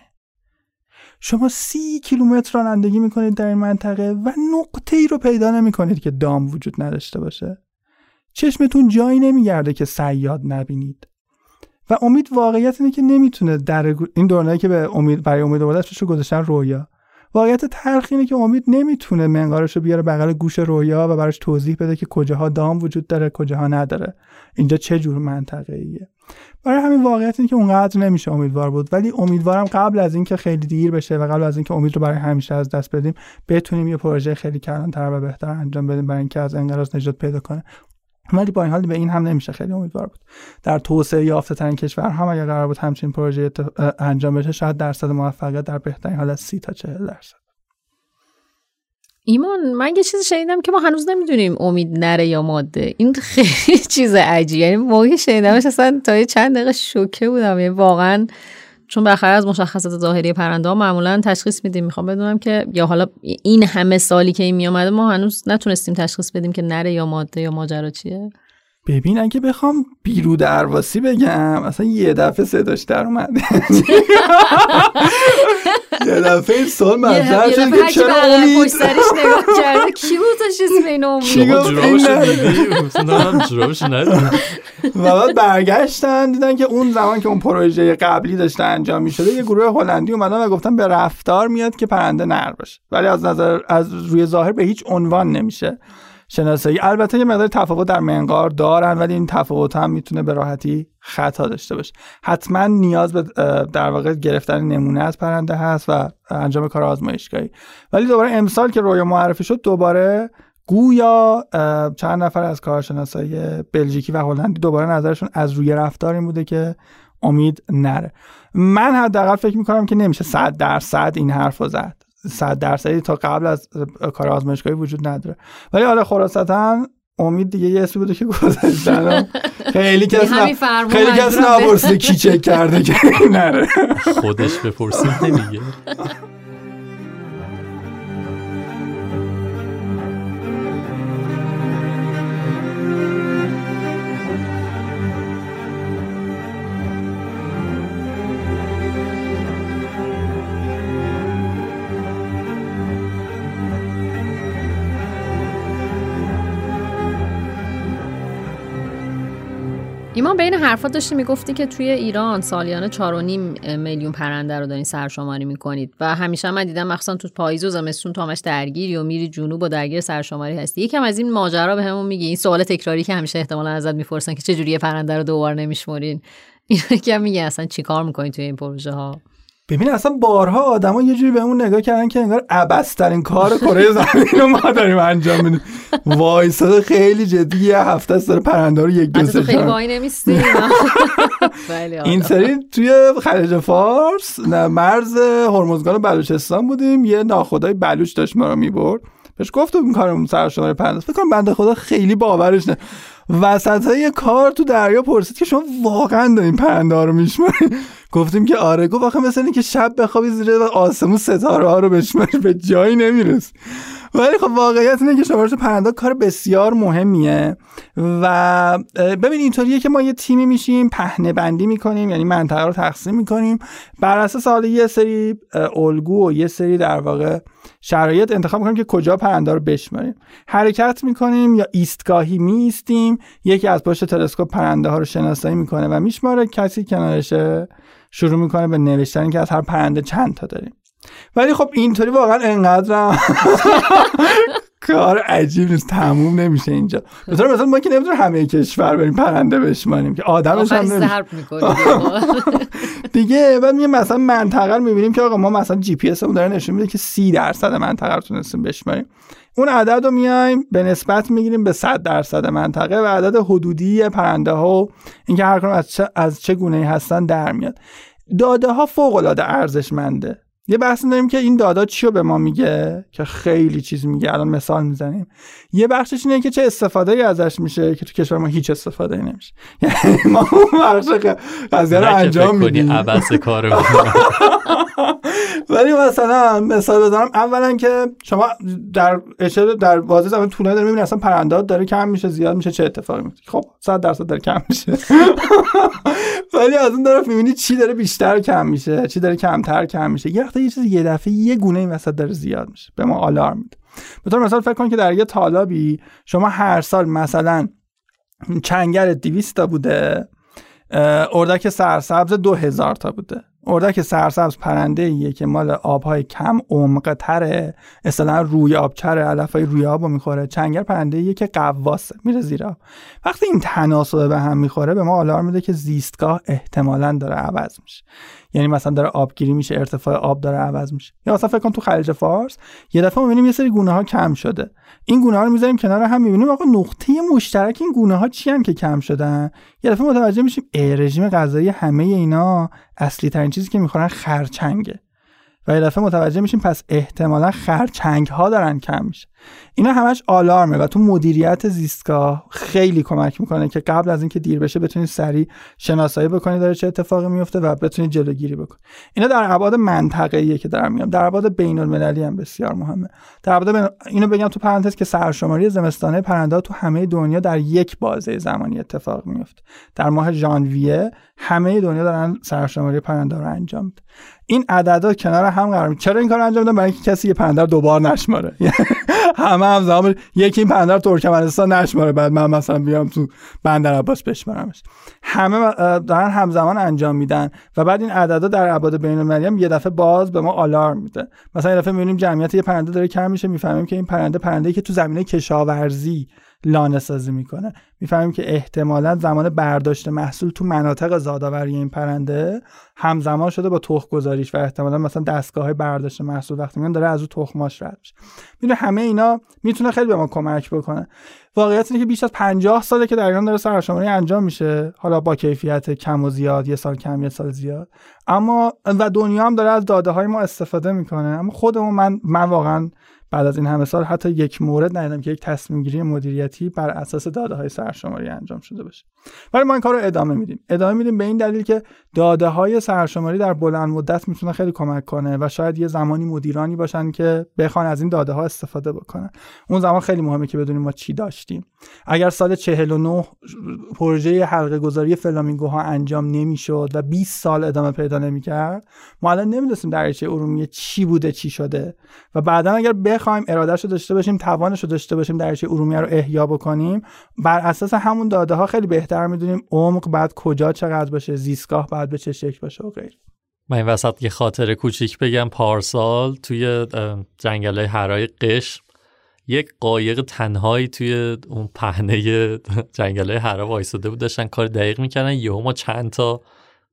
شما سی کیلومتر رانندگی می‌کنید در این منطقه و نقطه ای رو پیدا نمی‌کنید که دام وجود نداشته باشه. چشمتون جایی نمیگرده که سیاد نبینید. و امید واقعیت اینه که نمی‌تونه در این دورنایی که به امید برای امید آورده رو گذاشتن رویا. واقعیت تلخ اینه که امید نمی‌تونه منقارش رو بیاره بغل گوش رویا و براش توضیح بده که کجاها دام وجود داره کجاها نداره. اینجا چه جور منطقه ایه برای همین واقعیت اینه که اونقدر نمیشه امیدوار بود. ولی امیدوارم قبل از اینکه خیلی دیر بشه و قبل از اینکه امید رو برای همیشه از دست بدیم بتونیم یه پروژه خیلی کلانتر و بهتر انجام بدیم برای اینکه از انقراض نجات پیدا کنه. ولی با این حال به این هم نمیشه. خیلی امیدوار بود. در توسعه یافته ترین کشور هم اگر قرار بود همچین پروژه انجام بشه شاید درصد موفقیت در بهترین حالت سی تا 40 درصد. ایمان من یه چیزی شنیدم که ما هنوز نمی‌دونیم امید نره یا ماده. این خیلی <laughs> چیز عجیبه. یعنی موقعی شنیدمش اصلا تا یه چند دقیقه شوکه بودم. یعنی واقعا چون بالاخره از مشخصات ظاهری پرنده ها معمولا تشخیص میدیم. می‌خوام بدونم که یا حالا این همه سالی که این میامده ما هنوز نتونستیم تشخیص بدیم که نره یا ماده یا ماجرا چیه. ببین اگه بخوام بیرو درواسی بگم اصلا یه دفعه صداش در اومد. یه دفعه این سال مطرح شد که چرا امید؟ <laughs> کی بود تا چیز بین امید؟ و بعد برگشتن دیدن که اون زمان که اون پروژه قبلی داشته انجام می شده یه گروه هلندی اومدن و گفتن به رفتار میاد که پرنده نر باشه. ولی از نظر از روی ظاهر به هیچ عنوان نمیشه. شناسایی. البته یه مقدار تفاوت در منقار دارن ولی این تفاوت هم می‌تونه به راحتی خطا داشته باشه. حتما نیاز به در واقع گرفتن نمونه از پرنده هست و انجام کار آزمایشگاهی. ولی دوباره امسال که رویا معرفی شد دوباره گویا چند نفر از کارشناسای بلژیکی و هلندی دوباره نظرشون از روی رفتار این بوده که امید نره. من حداقل فکر می‌کنم که نمیشه صد درصد این حرف زد. صد درصدی تا قبل از کار آزمایشگاهی وجود نداره. ولی حالا خلاصتا امید دیگه یه اسمی بوده که گذاشتن. خیلی کس خیلی کس نپرسیده کی چک کرده که نره. خودش بپرسید نمیگه. بین حرفات داشتی می‌گفتی که توی ایران سالیانه 4.5 میلیون پرنده رو دارین سرشماری می‌کنید و همیشه من دیدم مخصوصا تو پاییز و زمستون تو همش درگیری و میری جنوب و درگیر سرشماری هستی. یکم از این ماجرا به همون میگی. این سوال تکراری که همیشه احتمالا ازت می‌پرسن که چه جوری پرنده رو دوبار نمیشمرین. این <laughs> که میگه اصلا چیکار می‌کنین توی این پروژه ها ببین اصلا بارها آدما یه جوری بهمون نگاه کردن که انگار ترین کار کره <laughs> زمین رو ما داریم انجام میدیم. وایساده خیلی جدی یه هفته است داره پرنده رو یک دو سه خیلی وای نمیستی. <laughs> این سری توی خلیج فارس مرز هرمزگان و بلوچستان بودیم. یه ناخدای بلوچ داشت ما رو می‌برد. بهش گفتم این کارمون سر شماره پرنده. فکر کنم بنده خدا خیلی باورش نه. وسط های کار تو دریا پرسید که شما واقعا دارین پرنده رو میشمارید گفتیم که آره گفت آخه مثل که شب بخوابی زیر آسمون ستاره ها رو بشماری به جایی نمیرس ولی خب واقعیت اینه که شمارش پرنده کار بسیار مهمیه و ببین اینطوریه که ما یه تیمی میشیم پهنه بندی می‌کنیم یعنی منطقه رو تقسیم می‌کنیم. بر اساس حالا یه سری الگو و یه سری در واقع شرایط انتخاب می‌کنیم که کجا پرنده رو بشماریم. حرکت می‌کنیم یا ایستگاهی میستیم یکی از پشت تلسکوپ پرنده ها رو شناسایی می‌کنه و میشماره. کسی کنارشه شروع می‌کنه به نوشتن که از هر پرنده چند تا داریم. ولی خب اینطوری واقعا انقدر <laughs> کار عجیب نیست تموم نمیشه اینجا. بطور مثلا ما که نمی‌تونیم همه کشور بریم پرنده بشماریم که آدمش هم <laughs> دیگه بعد میگه مثلا منطقه رو می‌بینیم که آقا ما مثلا جی پی اس داره نشون میده که سی درصد منطقه رو تونستیم بشماریم. اون عدد رو میایم به نسبت می‌گیریم به 100 درصد منطقه و عدد حدودی پرنده ها و اینکه هر از چه, از چه گونه هستن در میاد. داده ها فوق العاده ارزشمنده. یه بحث داریم که این دادا چی رو به ما میگه؟ که خیلی چیز میگه. الان مثال می‌زنیم. یه بخشش اینه که چه استفاده ای ازش میشه که تو کشور ما هیچ استفاده ای نمیشه. <laughs> یعنی ما اون بخش قضیه رو انجام میدیم. عبس کار <laughs> ولی مثلا مثال بزنم اولا که شما در اشاره در بازی زمان طولانی داره می‌بینی اصلا پرندات داره کم میشه زیاد میشه چه اتفاقی میفته خب 100 درصد داره کم میشه. <laughs> ولی از اون طرف می‌بینی چی داره بیشتر کم میشه چی داره کمتر کم میشه. یه وقت یه چیز یه دفعه یه گونه این وسط داره زیاد میشه به ما آلارم میده. به طور مثال فکر کن که در یه تالابی شما هر سال مثلا چنگر 200 تا بوده اردک سرسبز دو هزار تا بوده. اردک سرسبز پرنده ایه که مال آبهای کم عمق تره اصلا روی آبچره علف های روی آب رو می‌خوره. چنگر پرنده ایه که قواسه میره زیر آب. وقتی این تناسب به هم می‌خوره به ما آلارم میده که زیستگاه احتمالا داره عوض میشه. یعنی مثلا داره آبگیری میشه ارتفاع آب داره عوض میشه. یا مثلا فکر کن تو خلیج فارس یه دفعه می‌بینیم یه سری گونه ها کم شده. این گونه ها رو می‌ذاریم کنار هم می‌بینیم آقا نقطه مشترک این گونه ها چی که کم شدن؟ یه دفعه متوجه میشیم رژیم غذایی همه اینا اصلی ترین چیزی که می‌خورن خرچنگه. و یه دفعه متوجه میشیم پس احتمالا خرچنگ ها دارن کم میشه. اینا همش آلارمه و تو مدیریت زیستگاه خیلی کمک می‌کنه که قبل از اینکه دیر بشه بتونید سریع شناسایی بکنید داره چه اتفاقی میفته و بتونید جلوگیری بکنید اینا در ابعاد منطقه‌ایه که دارم میگم. در ابعاد بین المللی هم بسیار مهمه. در ابعاد بین... اینو بگم تو پرانتز که سرشماری زمستانه پرنده تو همه دنیا در یک بازه زمانی اتفاق میفته در ماه ژانویه همه دنیا دارن سرشماری پرنده رو انجام میدن. این عددا کنار هم قرار چرا این کار انجام میدن؟ برای اینکه کسی یه پرنده دوبار نشماره. <laughs> همه هم زمان یکی این رو ترکمنستان نشماره بعد من مثلا بیام تو بندر عباس بشمارمش. همه دارن همزمان انجام میدن و بعد این عددا در ابعاد بین المللی هم یه دفعه باز به ما آلارم میده. مثلا یه دفعه می‌بینیم جمعیت یه پرنده داره کم میشه می‌فهمیم که این پرنده پرنده که تو زمینه کشاورزی لانه سازی می‌کنه. می‌فهمیم که احتمالا زمان برداشت محصول تو مناطق زادآوری این پرنده همزمان شده با تخم گذاریش و احتمالا مثلا دستگاه های برداشت محصول وقتی میان داره از او تخماش رد میشه. می‌دونه همه اینا می‌تونه خیلی به ما کمک بکنه. واقعیت اینه که بیش از 50 ساله که در ایران داره سرشماری انجام میشه. حالا با کیفیت کم و زیاد یه سال کم یه سال زیاد. اما و دنیا هم داره از داده های ما استفاده می‌کنه. اما خودمون من من واقعا بعد از این همه سال حتی یک مورد ندیدم که یک تصمیم گیری مدیریتی بر اساس داده های سرشماری انجام شده باشه. ولی ما این کار رو ادامه میدیم. ادامه میدیم به این دلیل که داده های سرشماری در بلند مدت می‌تونه خیلی کمک کنه و شاید یه زمانی مدیرانی باشن که بخوان از این داده ها استفاده بکنن. اون زمان خیلی مهمه که بدونیم ما چی داشتیم. اگر سال 49 پروژه حلقه گذاری فلامینگوها انجام نمی‌شد و 20 سال ادامه پیدا نمی‌کرد ما الان نمی‌دونستیم دریاچه ارومیه چی بوده چی شده. و بعدا اگر بخوایم ارادهش رو داشته باشیم توانش رو داشته باشیم دریاچه ارومیه رو احیا بکنیم بر اساس همون داده ها خیلی بهتر می‌دونیم عمق بعد کجا چقدر باشه زیستگاه به چه شکل باشه و غیر من این وسط یه خاطره کوچیک بگم. پارسال توی جنگل هرای قش یک قایق تنهایی توی اون پهنه جنگل هرا وایساده بود. داشتن کار دقیق می‌کنن یهو ما چند تا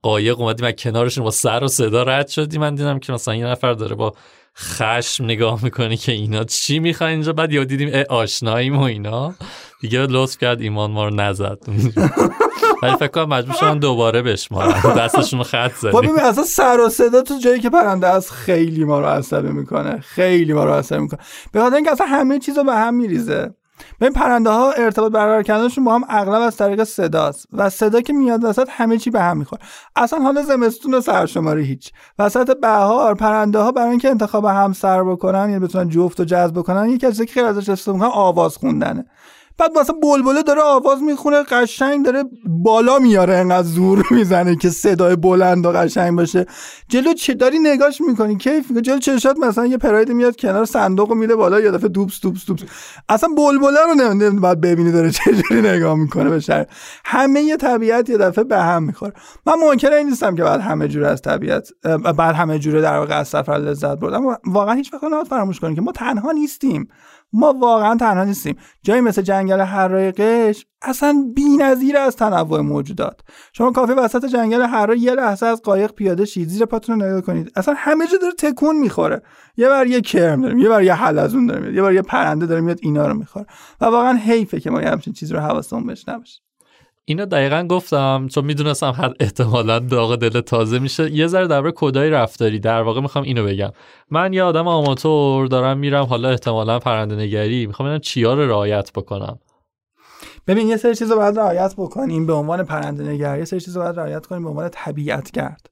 قایق اومدیم و کنارشون با سر و صدا رد شدیم. من دیدم که مثلا یه نفر داره با خشم نگاه می‌کنی که اینا چی می‌خوان اینجا. بعد یاد دیدیم آشناییم و اینا. دیگه لطف کرد ایمان ما رو نزد. ولی فکر کنم مجبور شدن دوباره بشمارن. <laughs> دستشون خط زدیم خب ببین اصلا سر و صدا تو جایی که پرنده است خیلی ما رو عصبی می‌کنه. خیلی ما رو عصبی می‌کنه. به خاطر اینکه اصلا همه چیز رو به هم میریزه. این پرنده ها ارتباط برقرار کردنشون با هم اغلب از طریق صداست و صدا که میاد وسط همه چی به هم می‌خوره. اصلا حالا زمستون و سرشماری هیچ. وسط بهار پرنده ها برای اینکه انتخاب هم سر بکنن یعنی بتونن جفت و جذب بکنن یکی از که خیلی ازش استفاده آواز خوندنه. بعد مثلا بلبله داره آواز می‌خونه قشنگ داره بالا میاره انقدر زور می‌زنه که صدای بلند و قشنگ باشه. جلو چه داری نگاش می‌کنی؟ کیف جلو چشات مثلا یه پراید میاد کنار صندوق و میره بالا یه دفعه دوبس دوبس دوبس. اصلا بلبله رو نمی‌دونم بعد ببینی داره چجوری نگاه می‌کنه به همه یه طبیعت یه دفعه به هم می‌خوره. من منکر این نیستم که بعد همه جوره از طبیعت بعد همه جوره در واقع از سفر لذت بردم. واقعا هیچ وقت فراموش کنیم که ما تنها نیستیم. ما واقعا تنها نیستیم. جایی مثل جنگل حرایقش اصلا بی‌نظیر از تنوع موجودات. شما کافی وسط جنگل حرا یه لحظه از قایق پیاده شید زیر پاتون رو نگاه کنید. اصلا همه جا داره تکون می‌خوره. یه بر یه کرم داریم یه بر یه حلزون داره میاد یه بر یه پرنده داره میاد اینا رو می‌خوره. و واقعا حیفه که ما یه همچین چیزی رو حواسمون بهش نباشه. اینو دقیقا گفتم چون می‌دونستم حد احتمالا داغ دل تازه میشه. یه ذره درباره کدای رفتاری در واقع می‌خوام اینو بگم. من یه آدم آماتور دارم میرم حالا احتمالا پرنده نگری. می‌خوام ببینم چیا رو رعایت بکنم. ببین یه سری چیزا باید رعایت بکنیم به عنوان پرنده نگری یه سری چیزا باید رعایت کنیم به عنوان طبیعت گرد.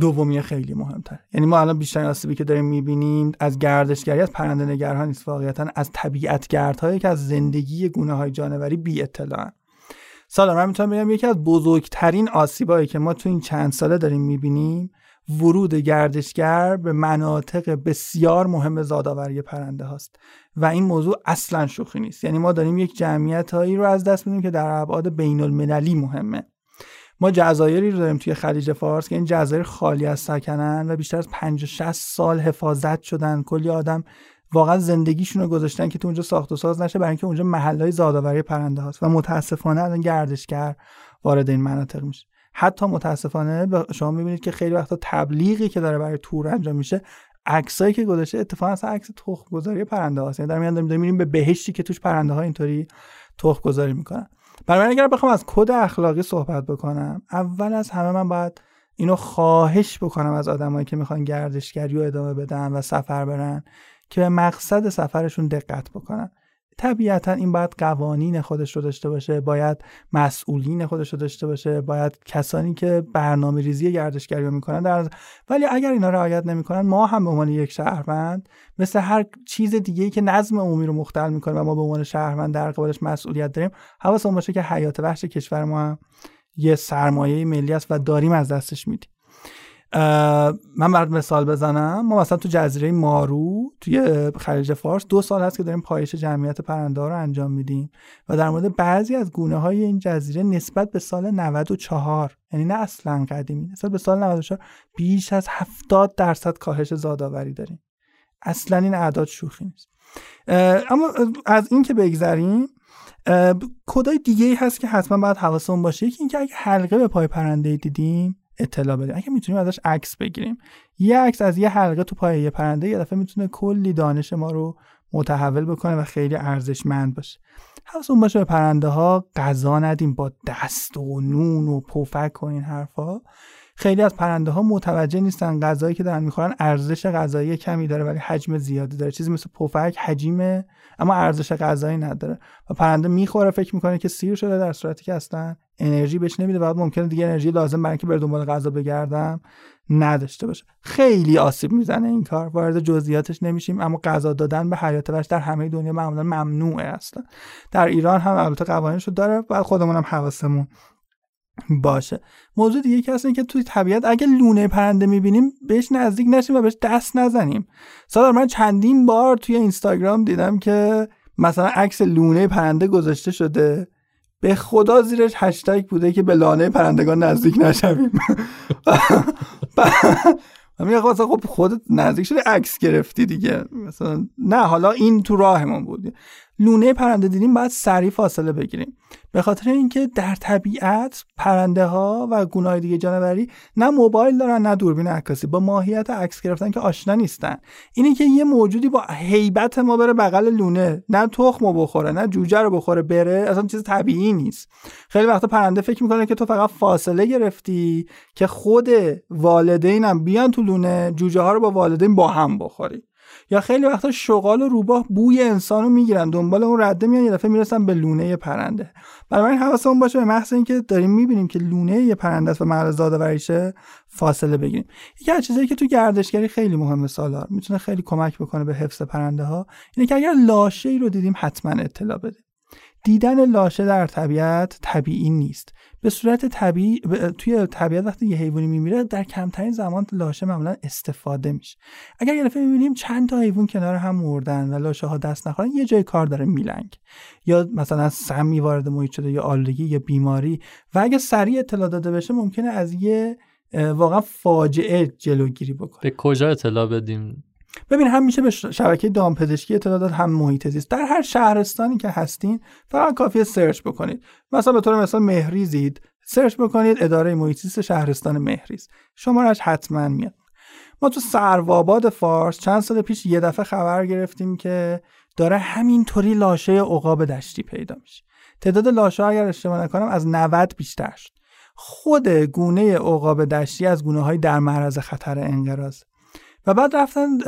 دومی خیلی مهمتر یعنی ما الان بیشتر آسیبی که داریم می‌بینیم از گردشگری از پرنده نگرها نیست واقعیتا از طبیعت گردهایی که از زندگی گونه های جانوری بی اطلاعن سالا من می‌تونم بگم یکی از بزرگترین آسیبایی که ما تو این چند ساله داریم می‌بینیم ورود گردشگر به مناطق بسیار مهم زادآوری پرنده هاست و این موضوع اصلا شوخی نیست. یعنی ما داریم یک جمعیت هایی رو از دست میدیم که در ابعاد بین المللی مهمه. ما جزایری رو داریم توی خلیج فارس که این جزایر خالی از سکنن و بیشتر از 50 60 سال حفاظت شدن. کلی آدم واقعا زندگیشون رو گذاشتن که تو اونجا ساخت و ساز نشه برای اینکه اونجا محلهای زادآوری پرنده هاست و متاسفانه الان گردشگر وارد این مناطق میشه. حتی متاسفانه شما می‌بینید که خیلی وقتا تبلیغی که داره برای تور انجام میشه عکسایی که گذاشته اتفاقا اصلا عکس تخم گذاری پرنده هاست. یعنی در میان داریم به بهشتی که توش پرنده ها اینطوری تخم گذاری می‌کنن. برای اگر بخوام از کد اخلاقی صحبت بکنم اول از همه من باید اینو خواهش بکنم از آدمایی که می‌خوان گردشگری رو ادامه بدن و سفر برن. که به مقصد سفرشون دقت بکنن. طبیعتا این باید قوانین خودش رو داشته باشه باید مسئولین خودش رو داشته باشه باید کسانی که برنامه ریزی گردشگری رو می‌کنن در ولی اگر اینا رعایت نمی‌کنن ما هم به عنوان یک شهروند مثل هر چیز دیگه که نظم عمومی رو مختل می‌کنه و ما به عنوان شهروند در قبالش مسئولیت داریم حواسمون باشه که حیات وحش کشور ما هم یه سرمایه ملی است و داریم از دستش میدیم. من برات مثال بزنم. ما مثلا تو جزیره مارو توی خلیج فارس دو سال هست که داریم پایش جمعیت پرنده رو انجام میدیم و در مورد بعضی از گونه های این جزیره نسبت به سال 94 یعنی نه اصلا قدیمی نسبت به سال 94 بیش از 70 درصد کاهش زادآوری داریم. اصلا این اعداد شوخی نیست. اما از این که بگذریم کدای دیگه ای هست که حتما باید حواسمون باشه. یکی اینکه اگه حلقه به پای پرنده دیدیم اطلاع بدیم اگه می‌تونیم ازش عکس بگیریم. یه عکس از یه حلقه تو پای یه پرنده یه دفعه می‌تونه کلی دانش ما رو متحول بکنه و خیلی ارزشمند باشه. حواستون باشه به پرنده ها غذا ندیم با دست و نون و پفک و این حرفا. خیلی از پرنده ها متوجه نیستن غذایی که دارن می‌خورن ارزش غذایی کمی داره ولی حجم زیادی داره. چیزی مثل پفک حجیمه اما ارزش غذایی نداره و پرنده می‌خوره فکر می‌کنه که سیر شده در صورتی که اصلا انرژی بهش نمیده. بعد ممکنه دیگه انرژی لازم برای اینکه بره دنبال غذا بگردم نداشته باشه. خیلی آسیب می‌زنه این کار. وارد جزئیاتش نمیشیم اما غذا دادن به حیات وحش در همه دنیا معمولا ممنوعه اصلا. در ایران هم البته قوانینشو داره بعد خودمون هم حواسمون باشه. موضوع دیگه که که توی طبیعت اگه لونه پرنده می‌بینیم بهش نزدیک نشیم و بهش دست نزنیم. سالار من چندین بار توی اینستاگرام دیدم که مثلا عکس لونه پرنده گذاشته شده. به خدا زیرش هشتگ بوده که به لانه پرندگان نزدیک نشویم. <laughs> من میگم خب خودت نزدیک شده عکس گرفتی دیگه. مثلا نه حالا این تو راهمون بود. لونه پرنده دیدیم باید سریع فاصله بگیریم. به خاطر اینکه در طبیعت پرنده ها و گونه‌های دیگه جانوری نه موبایل دارن نه دوربین عکاسی. با ماهیت عکس گرفتن که آشنا نیستن. اینی که یه موجودی با هیبت ما بره بغل لونه نه تخم بخوره نه جوجه رو بخوره بره اصلا چیز طبیعی نیست. خیلی وقتا پرنده فکر می‌کنه که تو فقط فاصله گرفتی که خود والدینم بیان تو لونه جوجه ها رو با والدین با هم بخوری. یا خیلی وقتا شغال و روباه بوی انسان رو می‌گیرن دنبال اون رده میان یه دفعه می‌رسن به لونه پرنده. بنابراین حواسمون باشه به محض اینکه داریم می‌بینیم که لونه یه پرنده است و محل زاده فاصله بگیریم. یکی از چیزایی که تو گردشگری خیلی مهمه سالار می‌تونه خیلی کمک بکنه به حفظ پرنده ها اینه که اگر لاشه ای رو دیدیم حتما اطلاع بده دیدن لاشه در طبیعت طبیعی نیست. به صورت طبیعی توی طبیعت وقتی یه حیوانی میمیره در کمترین زمان لاشه معمولا استفاده میشه. اگر یه دفعه می‌بینیم چند تا حیوان کنار هم مردن و لاشه ها دست نخورن یه جای کار داره میلنگ. یا مثلا سمی وارد محیط شده یا آلودگی یا بیماری. و اگه سریع اطلاع داده بشه ممکنه از یه واقعا فاجعه جلوگیری بکنه. به کجا اطلاع بدیم؟ ببین هم میشه به شبکه دامپزشکی اطلاع داد هم محیط زیست. در هر شهرستانی که هستین فقط کافیه سرچ بکنید. مثلا به طور مثال مهریزید سرچ بکنید اداره محیط زیست شهرستان مهریز. شمارش حتما میاد. ما تو سرواباد فارس چند سال پیش یه دفعه خبر گرفتیم که داره همینطوری لاشه عقاب دشتی پیدا میشه. تعداد لاشه اگر اشتباه نکنم از 90 بیشتر شد. خود گونه عقاب دشتی از گونه های در معرض خطر انقراض. و بعد رفتن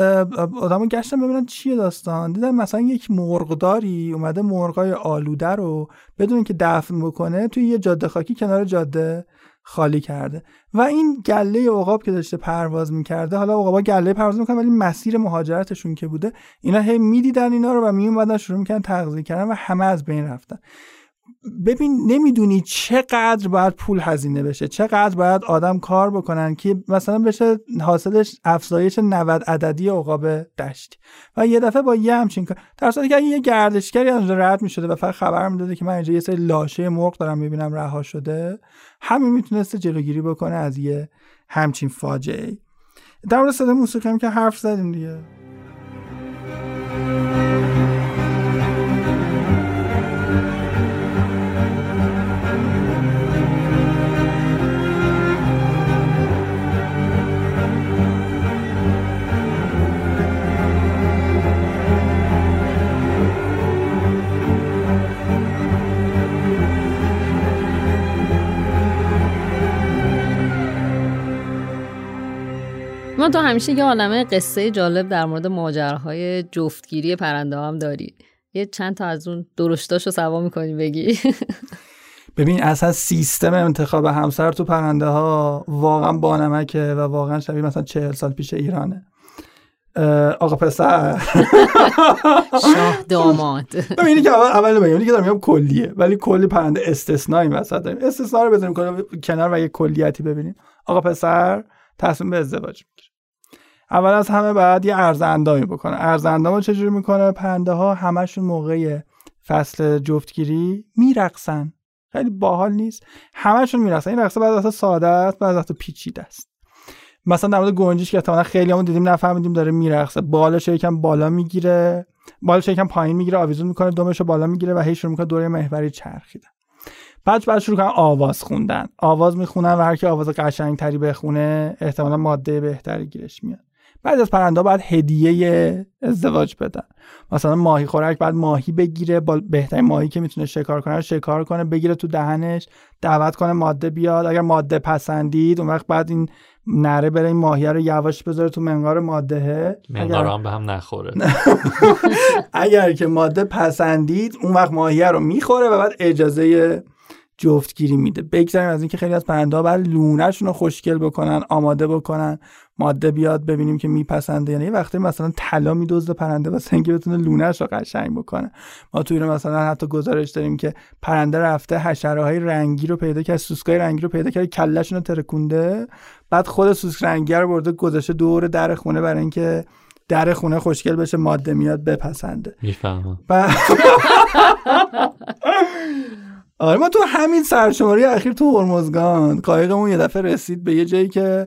آدمو گشتن ببینن چیه داستان. دیدن مثلا یک مرغداری اومده مرغای آلوده رو بدون که دفن بکنه توی یه جاده خاکی کنار جاده خالی کرده. و این گله عقاب که داشته پرواز می‌کرده حالا عقابا گله پرواز می‌کنن ولی مسیر مهاجرتشون که بوده اینا هی می‌دیدن اینا رو و میومدن شروع می‌کردن تغذیه کردن و همه از بین رفتن. ببین نمی‌دونی چقدر باید پول هزینه بشه چقدر باید آدم کار بکنن که مثلا بشه حاصلش افزایش 90 عددی عقاب دشت. و یه دفعه با یه همچین کار در صورتی که اگه یه گردشگری از رد می‌شده و فقط خبر می‌داده که من اینجا یه سری لاشه مرغ دارم می‌بینم رها شده همین می‌تونسته جلوگیری بکنه از یه همچین فاجعه در مورد صدای موسیقی هم که حرف زدیم دیگه. ما تو همیشه یه عالمه قصه جالب در مورد ماجراهای جفتگیری پرنده هم داری. یه چند تا از اون درشتاشو سوا می‌کنی بگی. <laughs> ببین اصلا سیستم انتخاب همسر تو پرنده ها واقعا بانمکه و واقعا شبیه مثلا چهل سال پیش ایرانه. آقا پسر. <laughs> شاه داماد. <laughs> اینی که اول اول بگم اینی که دارم کلیه. ولی کلی پرنده استثنایی وسط داریم. استثنا رو بزنیم کنار و یه کلیتی ببینیم. آقا پسر تصمیم به ازدواج می‌گیره. اول از همه بعد یه ارز اندامی بکنه ارز چجوری می‌کنه؟ پرنده ها همشون موقع فصل جفتگیری میرقصن. خیلی باحال نیست. همشون میرقصن. این رقصه بعد از ساده است بعد از پیچیده است. مثلا در مورد گنجیش که احتمالاً خیلی همون دیدیم نفهمیدیم داره میرقصه. بالش یکم بالا می‌گیره. بالش یکم پایین می‌گیره آویزون می‌کنه دومش بالا می‌گیره و هی شروع می‌کنه دوره محوری چرخیدن. بعد بعد شروع کنن آواز خوندن. آواز می‌خونن و هر کی آواز قشنگ تری بخونه احتمالا ماده بهتری گیرش میاد. بعد از پرنده باید هدیه ازدواج بدن. مثلا ماهی خوراک بعد ماهی بگیره با بهترین ماهی که می‌تونه شکار کنه شکار کنه بگیره تو دهنش دعوت کنه ماده بیاد. اگر ماده پسندید اون وقت بعد این نره بره این ماهی رو یواش بذاره تو منقار ماده منقار هم به هم نخوره. <laughs> اگر که ماده پسندید اون وقت ماهی رو می‌خوره و بعد اجازه جفتگیری میده. بگذاریم از اینکه خیلی از پرنده ها بعد لونهشون رو خوشگل بکنن آماده بکنن. ماده بیاد ببینیم که میپسنده یعنی وقتی مثلا طلا میدزده پرنده واسه اینکه بتونه لونهش رو قشنگ بکنه. ما توی مثلا حتی گزارش داریم که پرنده رفته حشره های رنگی رو پیدا کرد سوسکای رنگی رو پیدا کرد کلهشون رو ترکونده. بعد خود سوسک رنگی رو برده گذاشته دور در خونه برای اینکه در خونه خوشگل بشه ماده میاد بپسنده. می‌فهمم. <laughs> آره ما تو همین سرشماری اخیر تو هرمزگان قایقمون یه دفعه رسید به یه جایی که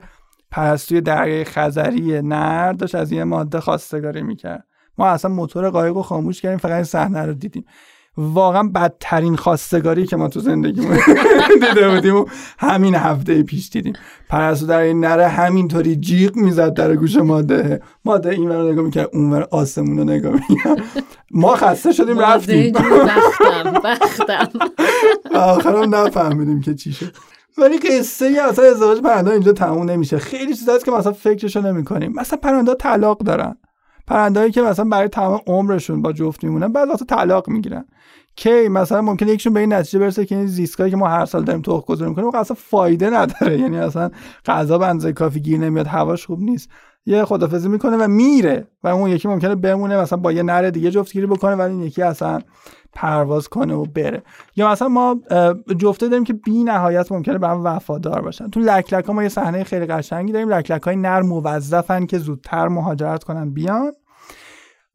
پرستوی دریای خزری نر داشت از یه ماده خواستگاری می‌کرد. ما اصلا موتور قایق رو خاموش کردیم فقط این صحنه رو دیدیم. واقعا بدترین خواستگاری که ما تو زندگیمون <laughs> دیده بودیم و همین هفته پیش دیدیم. پرستو در این نره همینطوری جیغ می‌زد در گوش ماده. ماده این ور نگاه می‌کرد اون ور آسمون رو نگاه می‌کرد. ما خسته شدیم رفتیم. بختم بختم. <laughs> آخرم نفهمیدیم که چی شد. ولی قصه ای اصلا ازدواج پرنده اینجا تموم نمیشه. خیلی چیزاست که مثلا فکرشو نمی‌کنیم. مثلا پرنده طلاق دارن. پرندهایی که مثلا برای تمام عمرشون با جفت میمونن بعد وقت طلاق می‌گیرن. کی مثلا ممکنه یکشون به این نتیجه برسه که این زیستگاهی که ما هر سال داریم توخ گذاری می‌کنیم اصلا فایده نداره. یعنی اصلا غذا به کافی گیر نمیاد هواش خوب نیست. یه خدافظی می‌کنه و میره و اون یکی ممکنه بمونه مثلا با یه نر دیگه جفتگیری بکنه ولی این یکی اصلا پرواز کنه و بره. یا مثلا ما جفته داریم که بی نهایت ممکنه به هم وفادار باشن. تو لکلک ها ما یه صحنه خیلی قشنگی داریم. لکلک های نر موظفن که زودتر مهاجرت کنن بیان.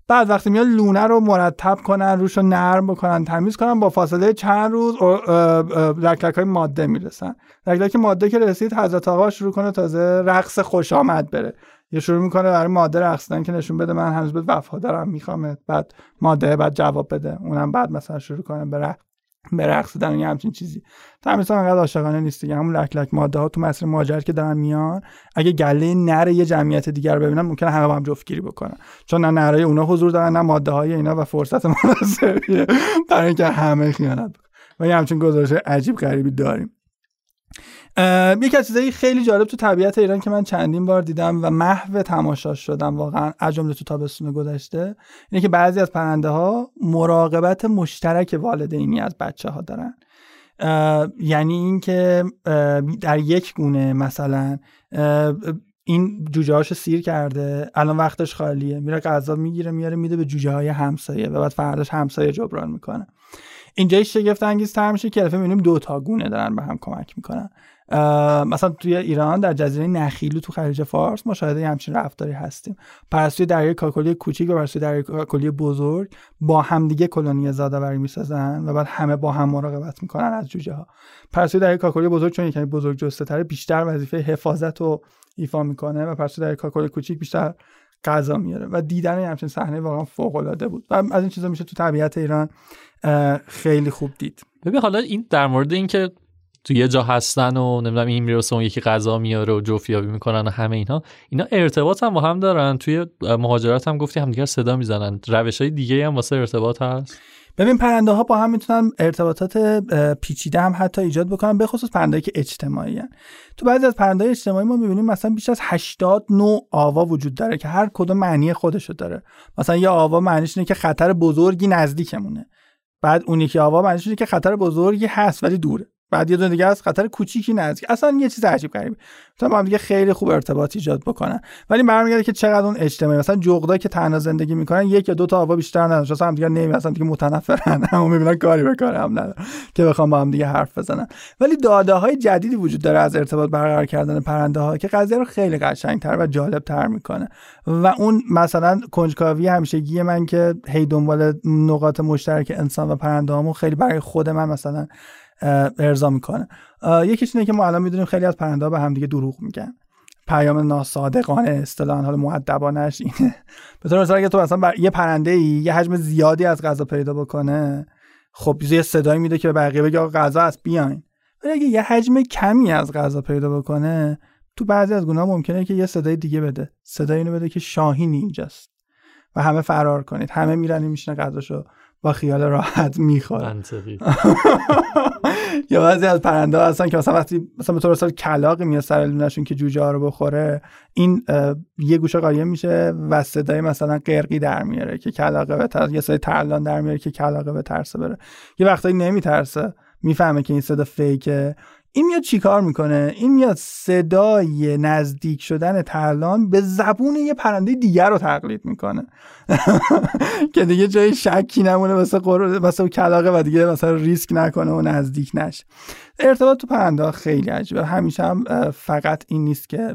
بعد وقتی میاد لونه رو مرتب کنن روش رو نرم بکنن تمیز کنن با فاصله چند روز لکلک های ماده می‌رسن. لکلک ماده که رسید حضرت آقا شروع کنه تازه رقص خوش آمد بره. یه شروع می‌کنه برای ماده رقصیدن که نشون بده من هنوز به وفادارم میخوامت بعد ماده بعد جواب بده اونم بعد مثلا شروع کنه به به یه همچین چیزی. تمیز انقدر عاشقانه نیست دیگه همون لک لک ماده ها تو مسیر ماجر که دارن میان اگه گله نر یه جمعیت دیگر رو ببینن ممکنه همه با هم جفتگیری بکنن. چون نه نرای اونا حضور دارن نه ماده های اینا و فرصت مناسبیه برای اینکه همه خیانت بکنن. و یه همچین گزارش عجیب غریبی داریم. یکی از چیزایی خیلی جالب تو طبیعت ایران که من چندین بار دیدم و محو تماشاش شدم واقعا از جمله تو تابستون گذشته اینه که بعضی از پرنده ها مراقبت مشترک والدینی از بچه ها دارن یعنی اینکه در یک گونه مثلا این جوجه هاشو سیر کرده الان وقتش خالیه میره غذا می‌گیره میاره میده به جوجه های همسایه و بعد فرداش همسایه جبران می‌کنه. اینجا شگفت انگیز تر میشه که دفعه می‌بینیم دو تا گونه دارن به هم کمک می‌کنن. مثلا توی ایران در جزیره نخیلو تو خلیج فارس مشاهده همچین رفتاری هستیم. پرستوی دریای کاکلی کوچیک و پرستوی دریای کاکلی بزرگ با همدیگه کلونی زادآوری می‌سازن و بعد همه با هم مراقبت می‌کنن از جوجه ها پرستوی دریای کاکلی بزرگ چون یکمی بزرگ جسته بیشتر وظیفه حفاظت رو ایفا می‌کنه و پرستوی دریای کاکلی کوچیک بیشتر غذا میاره و دیدن همچین صحنه واقعا فوق العاده بود. و از این چیزا میشه تو طبیعت ایران خیلی خوب دید. ببین حالا این در مورد اینکه تو یه جا هستن و نمی‌دونم این می‌رسه اون یکی غذا میاره و جوفیابی می‌کنن و همه اینها اینا ارتباط هم با هم دارن. توی مهاجرت هم گفتی همدیگر صدا می‌زنن. روش های دیگه هم واسه ارتباط هست. ببین پرنده ها با هم می‌تونن ارتباطات پیچیده هم حتی ایجاد بکنن به خصوص پرنده که اجتماعی هن. تو بعضی از پرنده اجتماعی ما می‌بینیم مثلا بیش از 80 نوع آوا وجود داره که هر کدوم معنی خودشو داره. مثلا یه آوا معنیش اینه که خطر بزرگی نزدیکمونه. بعد اون یکی آوا که خطر بزرگی هست ولی دوره. بعد یه دونه دیگه از خطر کوچیکی نزدیک اصلا یه چیز عجیب غریبه. تا با هم دیگه خیلی خوب ارتباط ایجاد بکنن. ولی برمیگرده که چقدر اون اجتماعی مثلا جغدا که تنها زندگی می‌کنن یک یا دو تا آوا بیشتر نداشت اصلا هم دیگه نمی اصلا دیگه متنفرن. <laughs> هم می‌بینن کاری به کار هم ندارن که بخوام با هم دیگه حرف بزنن. ولی داده های جدیدی وجود داره از ارتباط برقرار کردن پرنده ها که قضیه رو خیلی قشنگتر و جالب تر می‌کنه. و اون مثلا کنجکاوی همیشگی من که هی دنبال نقاط مشترک انسان و پرنده خیلی برای خود من مثلا ارضا می‌کنه. یکیش اینه که ما الان می‌دونیم خیلی از پرنده به همدیگه دروغ میگن. پیام ناصادقانه اصطلاحا حال مؤدبانش اینه. به طور مثال اگه تو مثلا یه پرنده ای یه حجم زیادی از غذا پیدا بکنه خب یه صدایی میده که به بقیه بگه آقا غذا هست بیاین. ولی اگه یه حجم کمی از غذا پیدا بکنه تو بعضی از گناه ممکنه که یه صدای دیگه بده. صدای اینو بده که شاهین اینجاست و همه فرار کنید. همه میرن میشینه غذاشو با خیال راحت می‌خورن <laughs> یا بعضی از پرنده هستن که مثلا وقتی مثلا به طور مثال کلاقی میاد سر لونشون که جوجه ها رو بخوره این یه گوشه قایم میشه و صدای مثلا قرقی در میاره که کلاقه به ترس یه صدای ترلان در میاره که کلاقه به ترسه بره. یه وقتایی نمیترسه. می‌فهمه که این صدا فیکه. این میاد چیکار می‌کنه؟ این میاد صدای نزدیک شدن ترلان به زبون یه پرنده دیگر رو تقلید می‌کنه. <laughs> که دیگه جای شکی نمونه واسه واسه کلاقه و دیگه مثلا ریسک نکنه و نزدیک نشه. ارتباط تو پرنده خیلی عجیبه. همیشه هم فقط این نیست که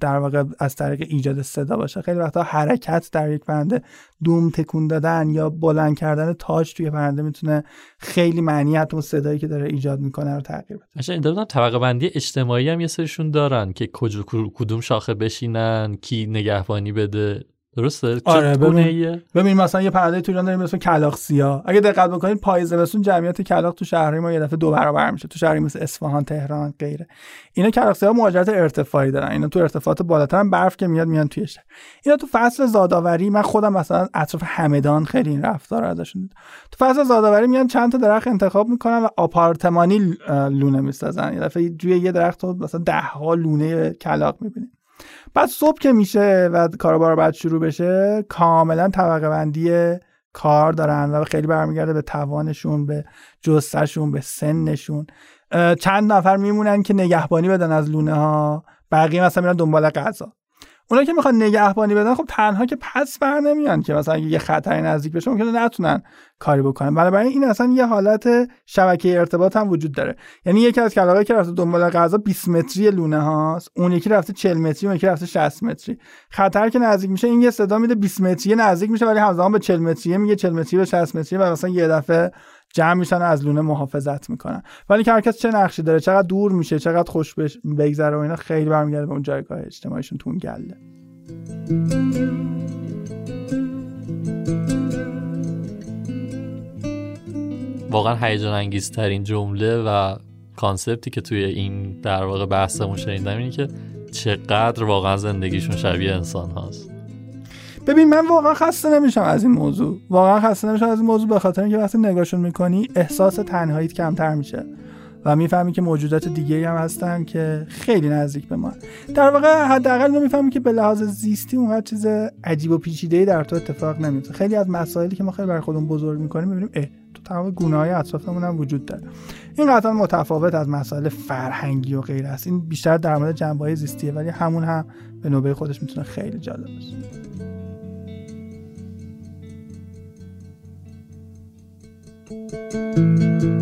در واقع از طریق ایجاد صدا باشه. خیلی وقتا حرکت در یک پرنده دوم تکون دادن یا بلند کردن تاج توی پرنده می‌تونه خیلی معنی حتی صدایی که داره ایجاد می‌کنه رو تغییر بده. مثلا این طبقه بندی اجتماعی هم یه سرشون دارن که کجا کدوم شاخه بشینن کی نگهبانی بده. درسته؟ آره ببین ببین مثلا یه پرنده تو ایران داریم مثل کلاق سیاه. اگه دقت بکنید پاییز زمستون جمعیت کلاق تو شهرهای ما یه دفعه دو برابر میشه. تو شهری مثل اصفهان تهران غیره. اینا کلاق سیاه مهاجرت ارتفاعی دارن. اینا تو ارتفاعات بالاتر برف که میاد میان توی شهر. اینا تو فصل زادآوری من خودم مثلا اطراف همدان خیلی این رفتار ازشون تو فصل زادآوری میان چند تا درخت انتخاب می‌کنن و آپارتمانی لونه می‌سازن. یه دفعه توی یه درخت مثلا ده ها لونه کلاق می‌بینید بعد صبح که میشه و کاروبار بعد شروع بشه کاملا طبقه بندی کار دارن و خیلی برمیگرده به توانشون به جستشون به سنشون. چند نفر میمونن که نگهبانی بدن از لونه ها بقیه مثلا میرن دنبال غذا. اونا که می‌خوان نگهبانی بدن خب تنها که پس بر نمیان که مثلا یه خطری نزدیک بشه ممکنه نتونن کاری بکنن. بنابراین این اصلا یه حالت شبکه ارتباط هم وجود داره. یعنی یکی از کلاغایی که رفته دنبال غذا 20 متری لونه هاست اون یکی رفته 40 متری اون یکی رفته 60 متری. خطر که نزدیک میشه این یه صدا میده 20 متری نزدیک میشه ولی همزمان به 40 متری میگه 40 متری به 60 متری و مثلا یه دفعه جمع میشن از لونه محافظت می‌کنن. ولی که هر کس چه نقشی داره چقدر دور میشه چقدر خوش بگذره و اینا خیلی برمیگرده به اون جایگاه اجتماعیشون تو اون گله. واقعا هیجان انگیزترین جمله و کانسپتی که توی این در واقع بحثمون شنیدم اینه که چقدر واقعا زندگیشون شبیه انسان هاست ببین من واقعا خسته نمیشم از این موضوع. واقعا خسته نمیشم از این موضوع به خاطر اینکه وقتی نگاهشون می‌کنی احساس تنهاییت کمتر میشه و می‌فهمی که موجودات دیگه هم هستن که خیلی نزدیک به ما در واقع حداقل می‌فهمی که به لحاظ زیستی اونقدر چیز عجیب و پیچیده در تو اتفاق نمیفته خیلی از مسائلی که ما خیلی برای خودمون بزرگ می‌کنیم می‌بینیم اه تو تمام گونه های اطرافمون هم وجود داره. این قطعا متفاوت از مسائل فرهنگی و غیره است. این بیشتر در مورد جنبه زیستیه ولی همون هم به نوبه خودش می‌تونه خیلی جالب باشه. Música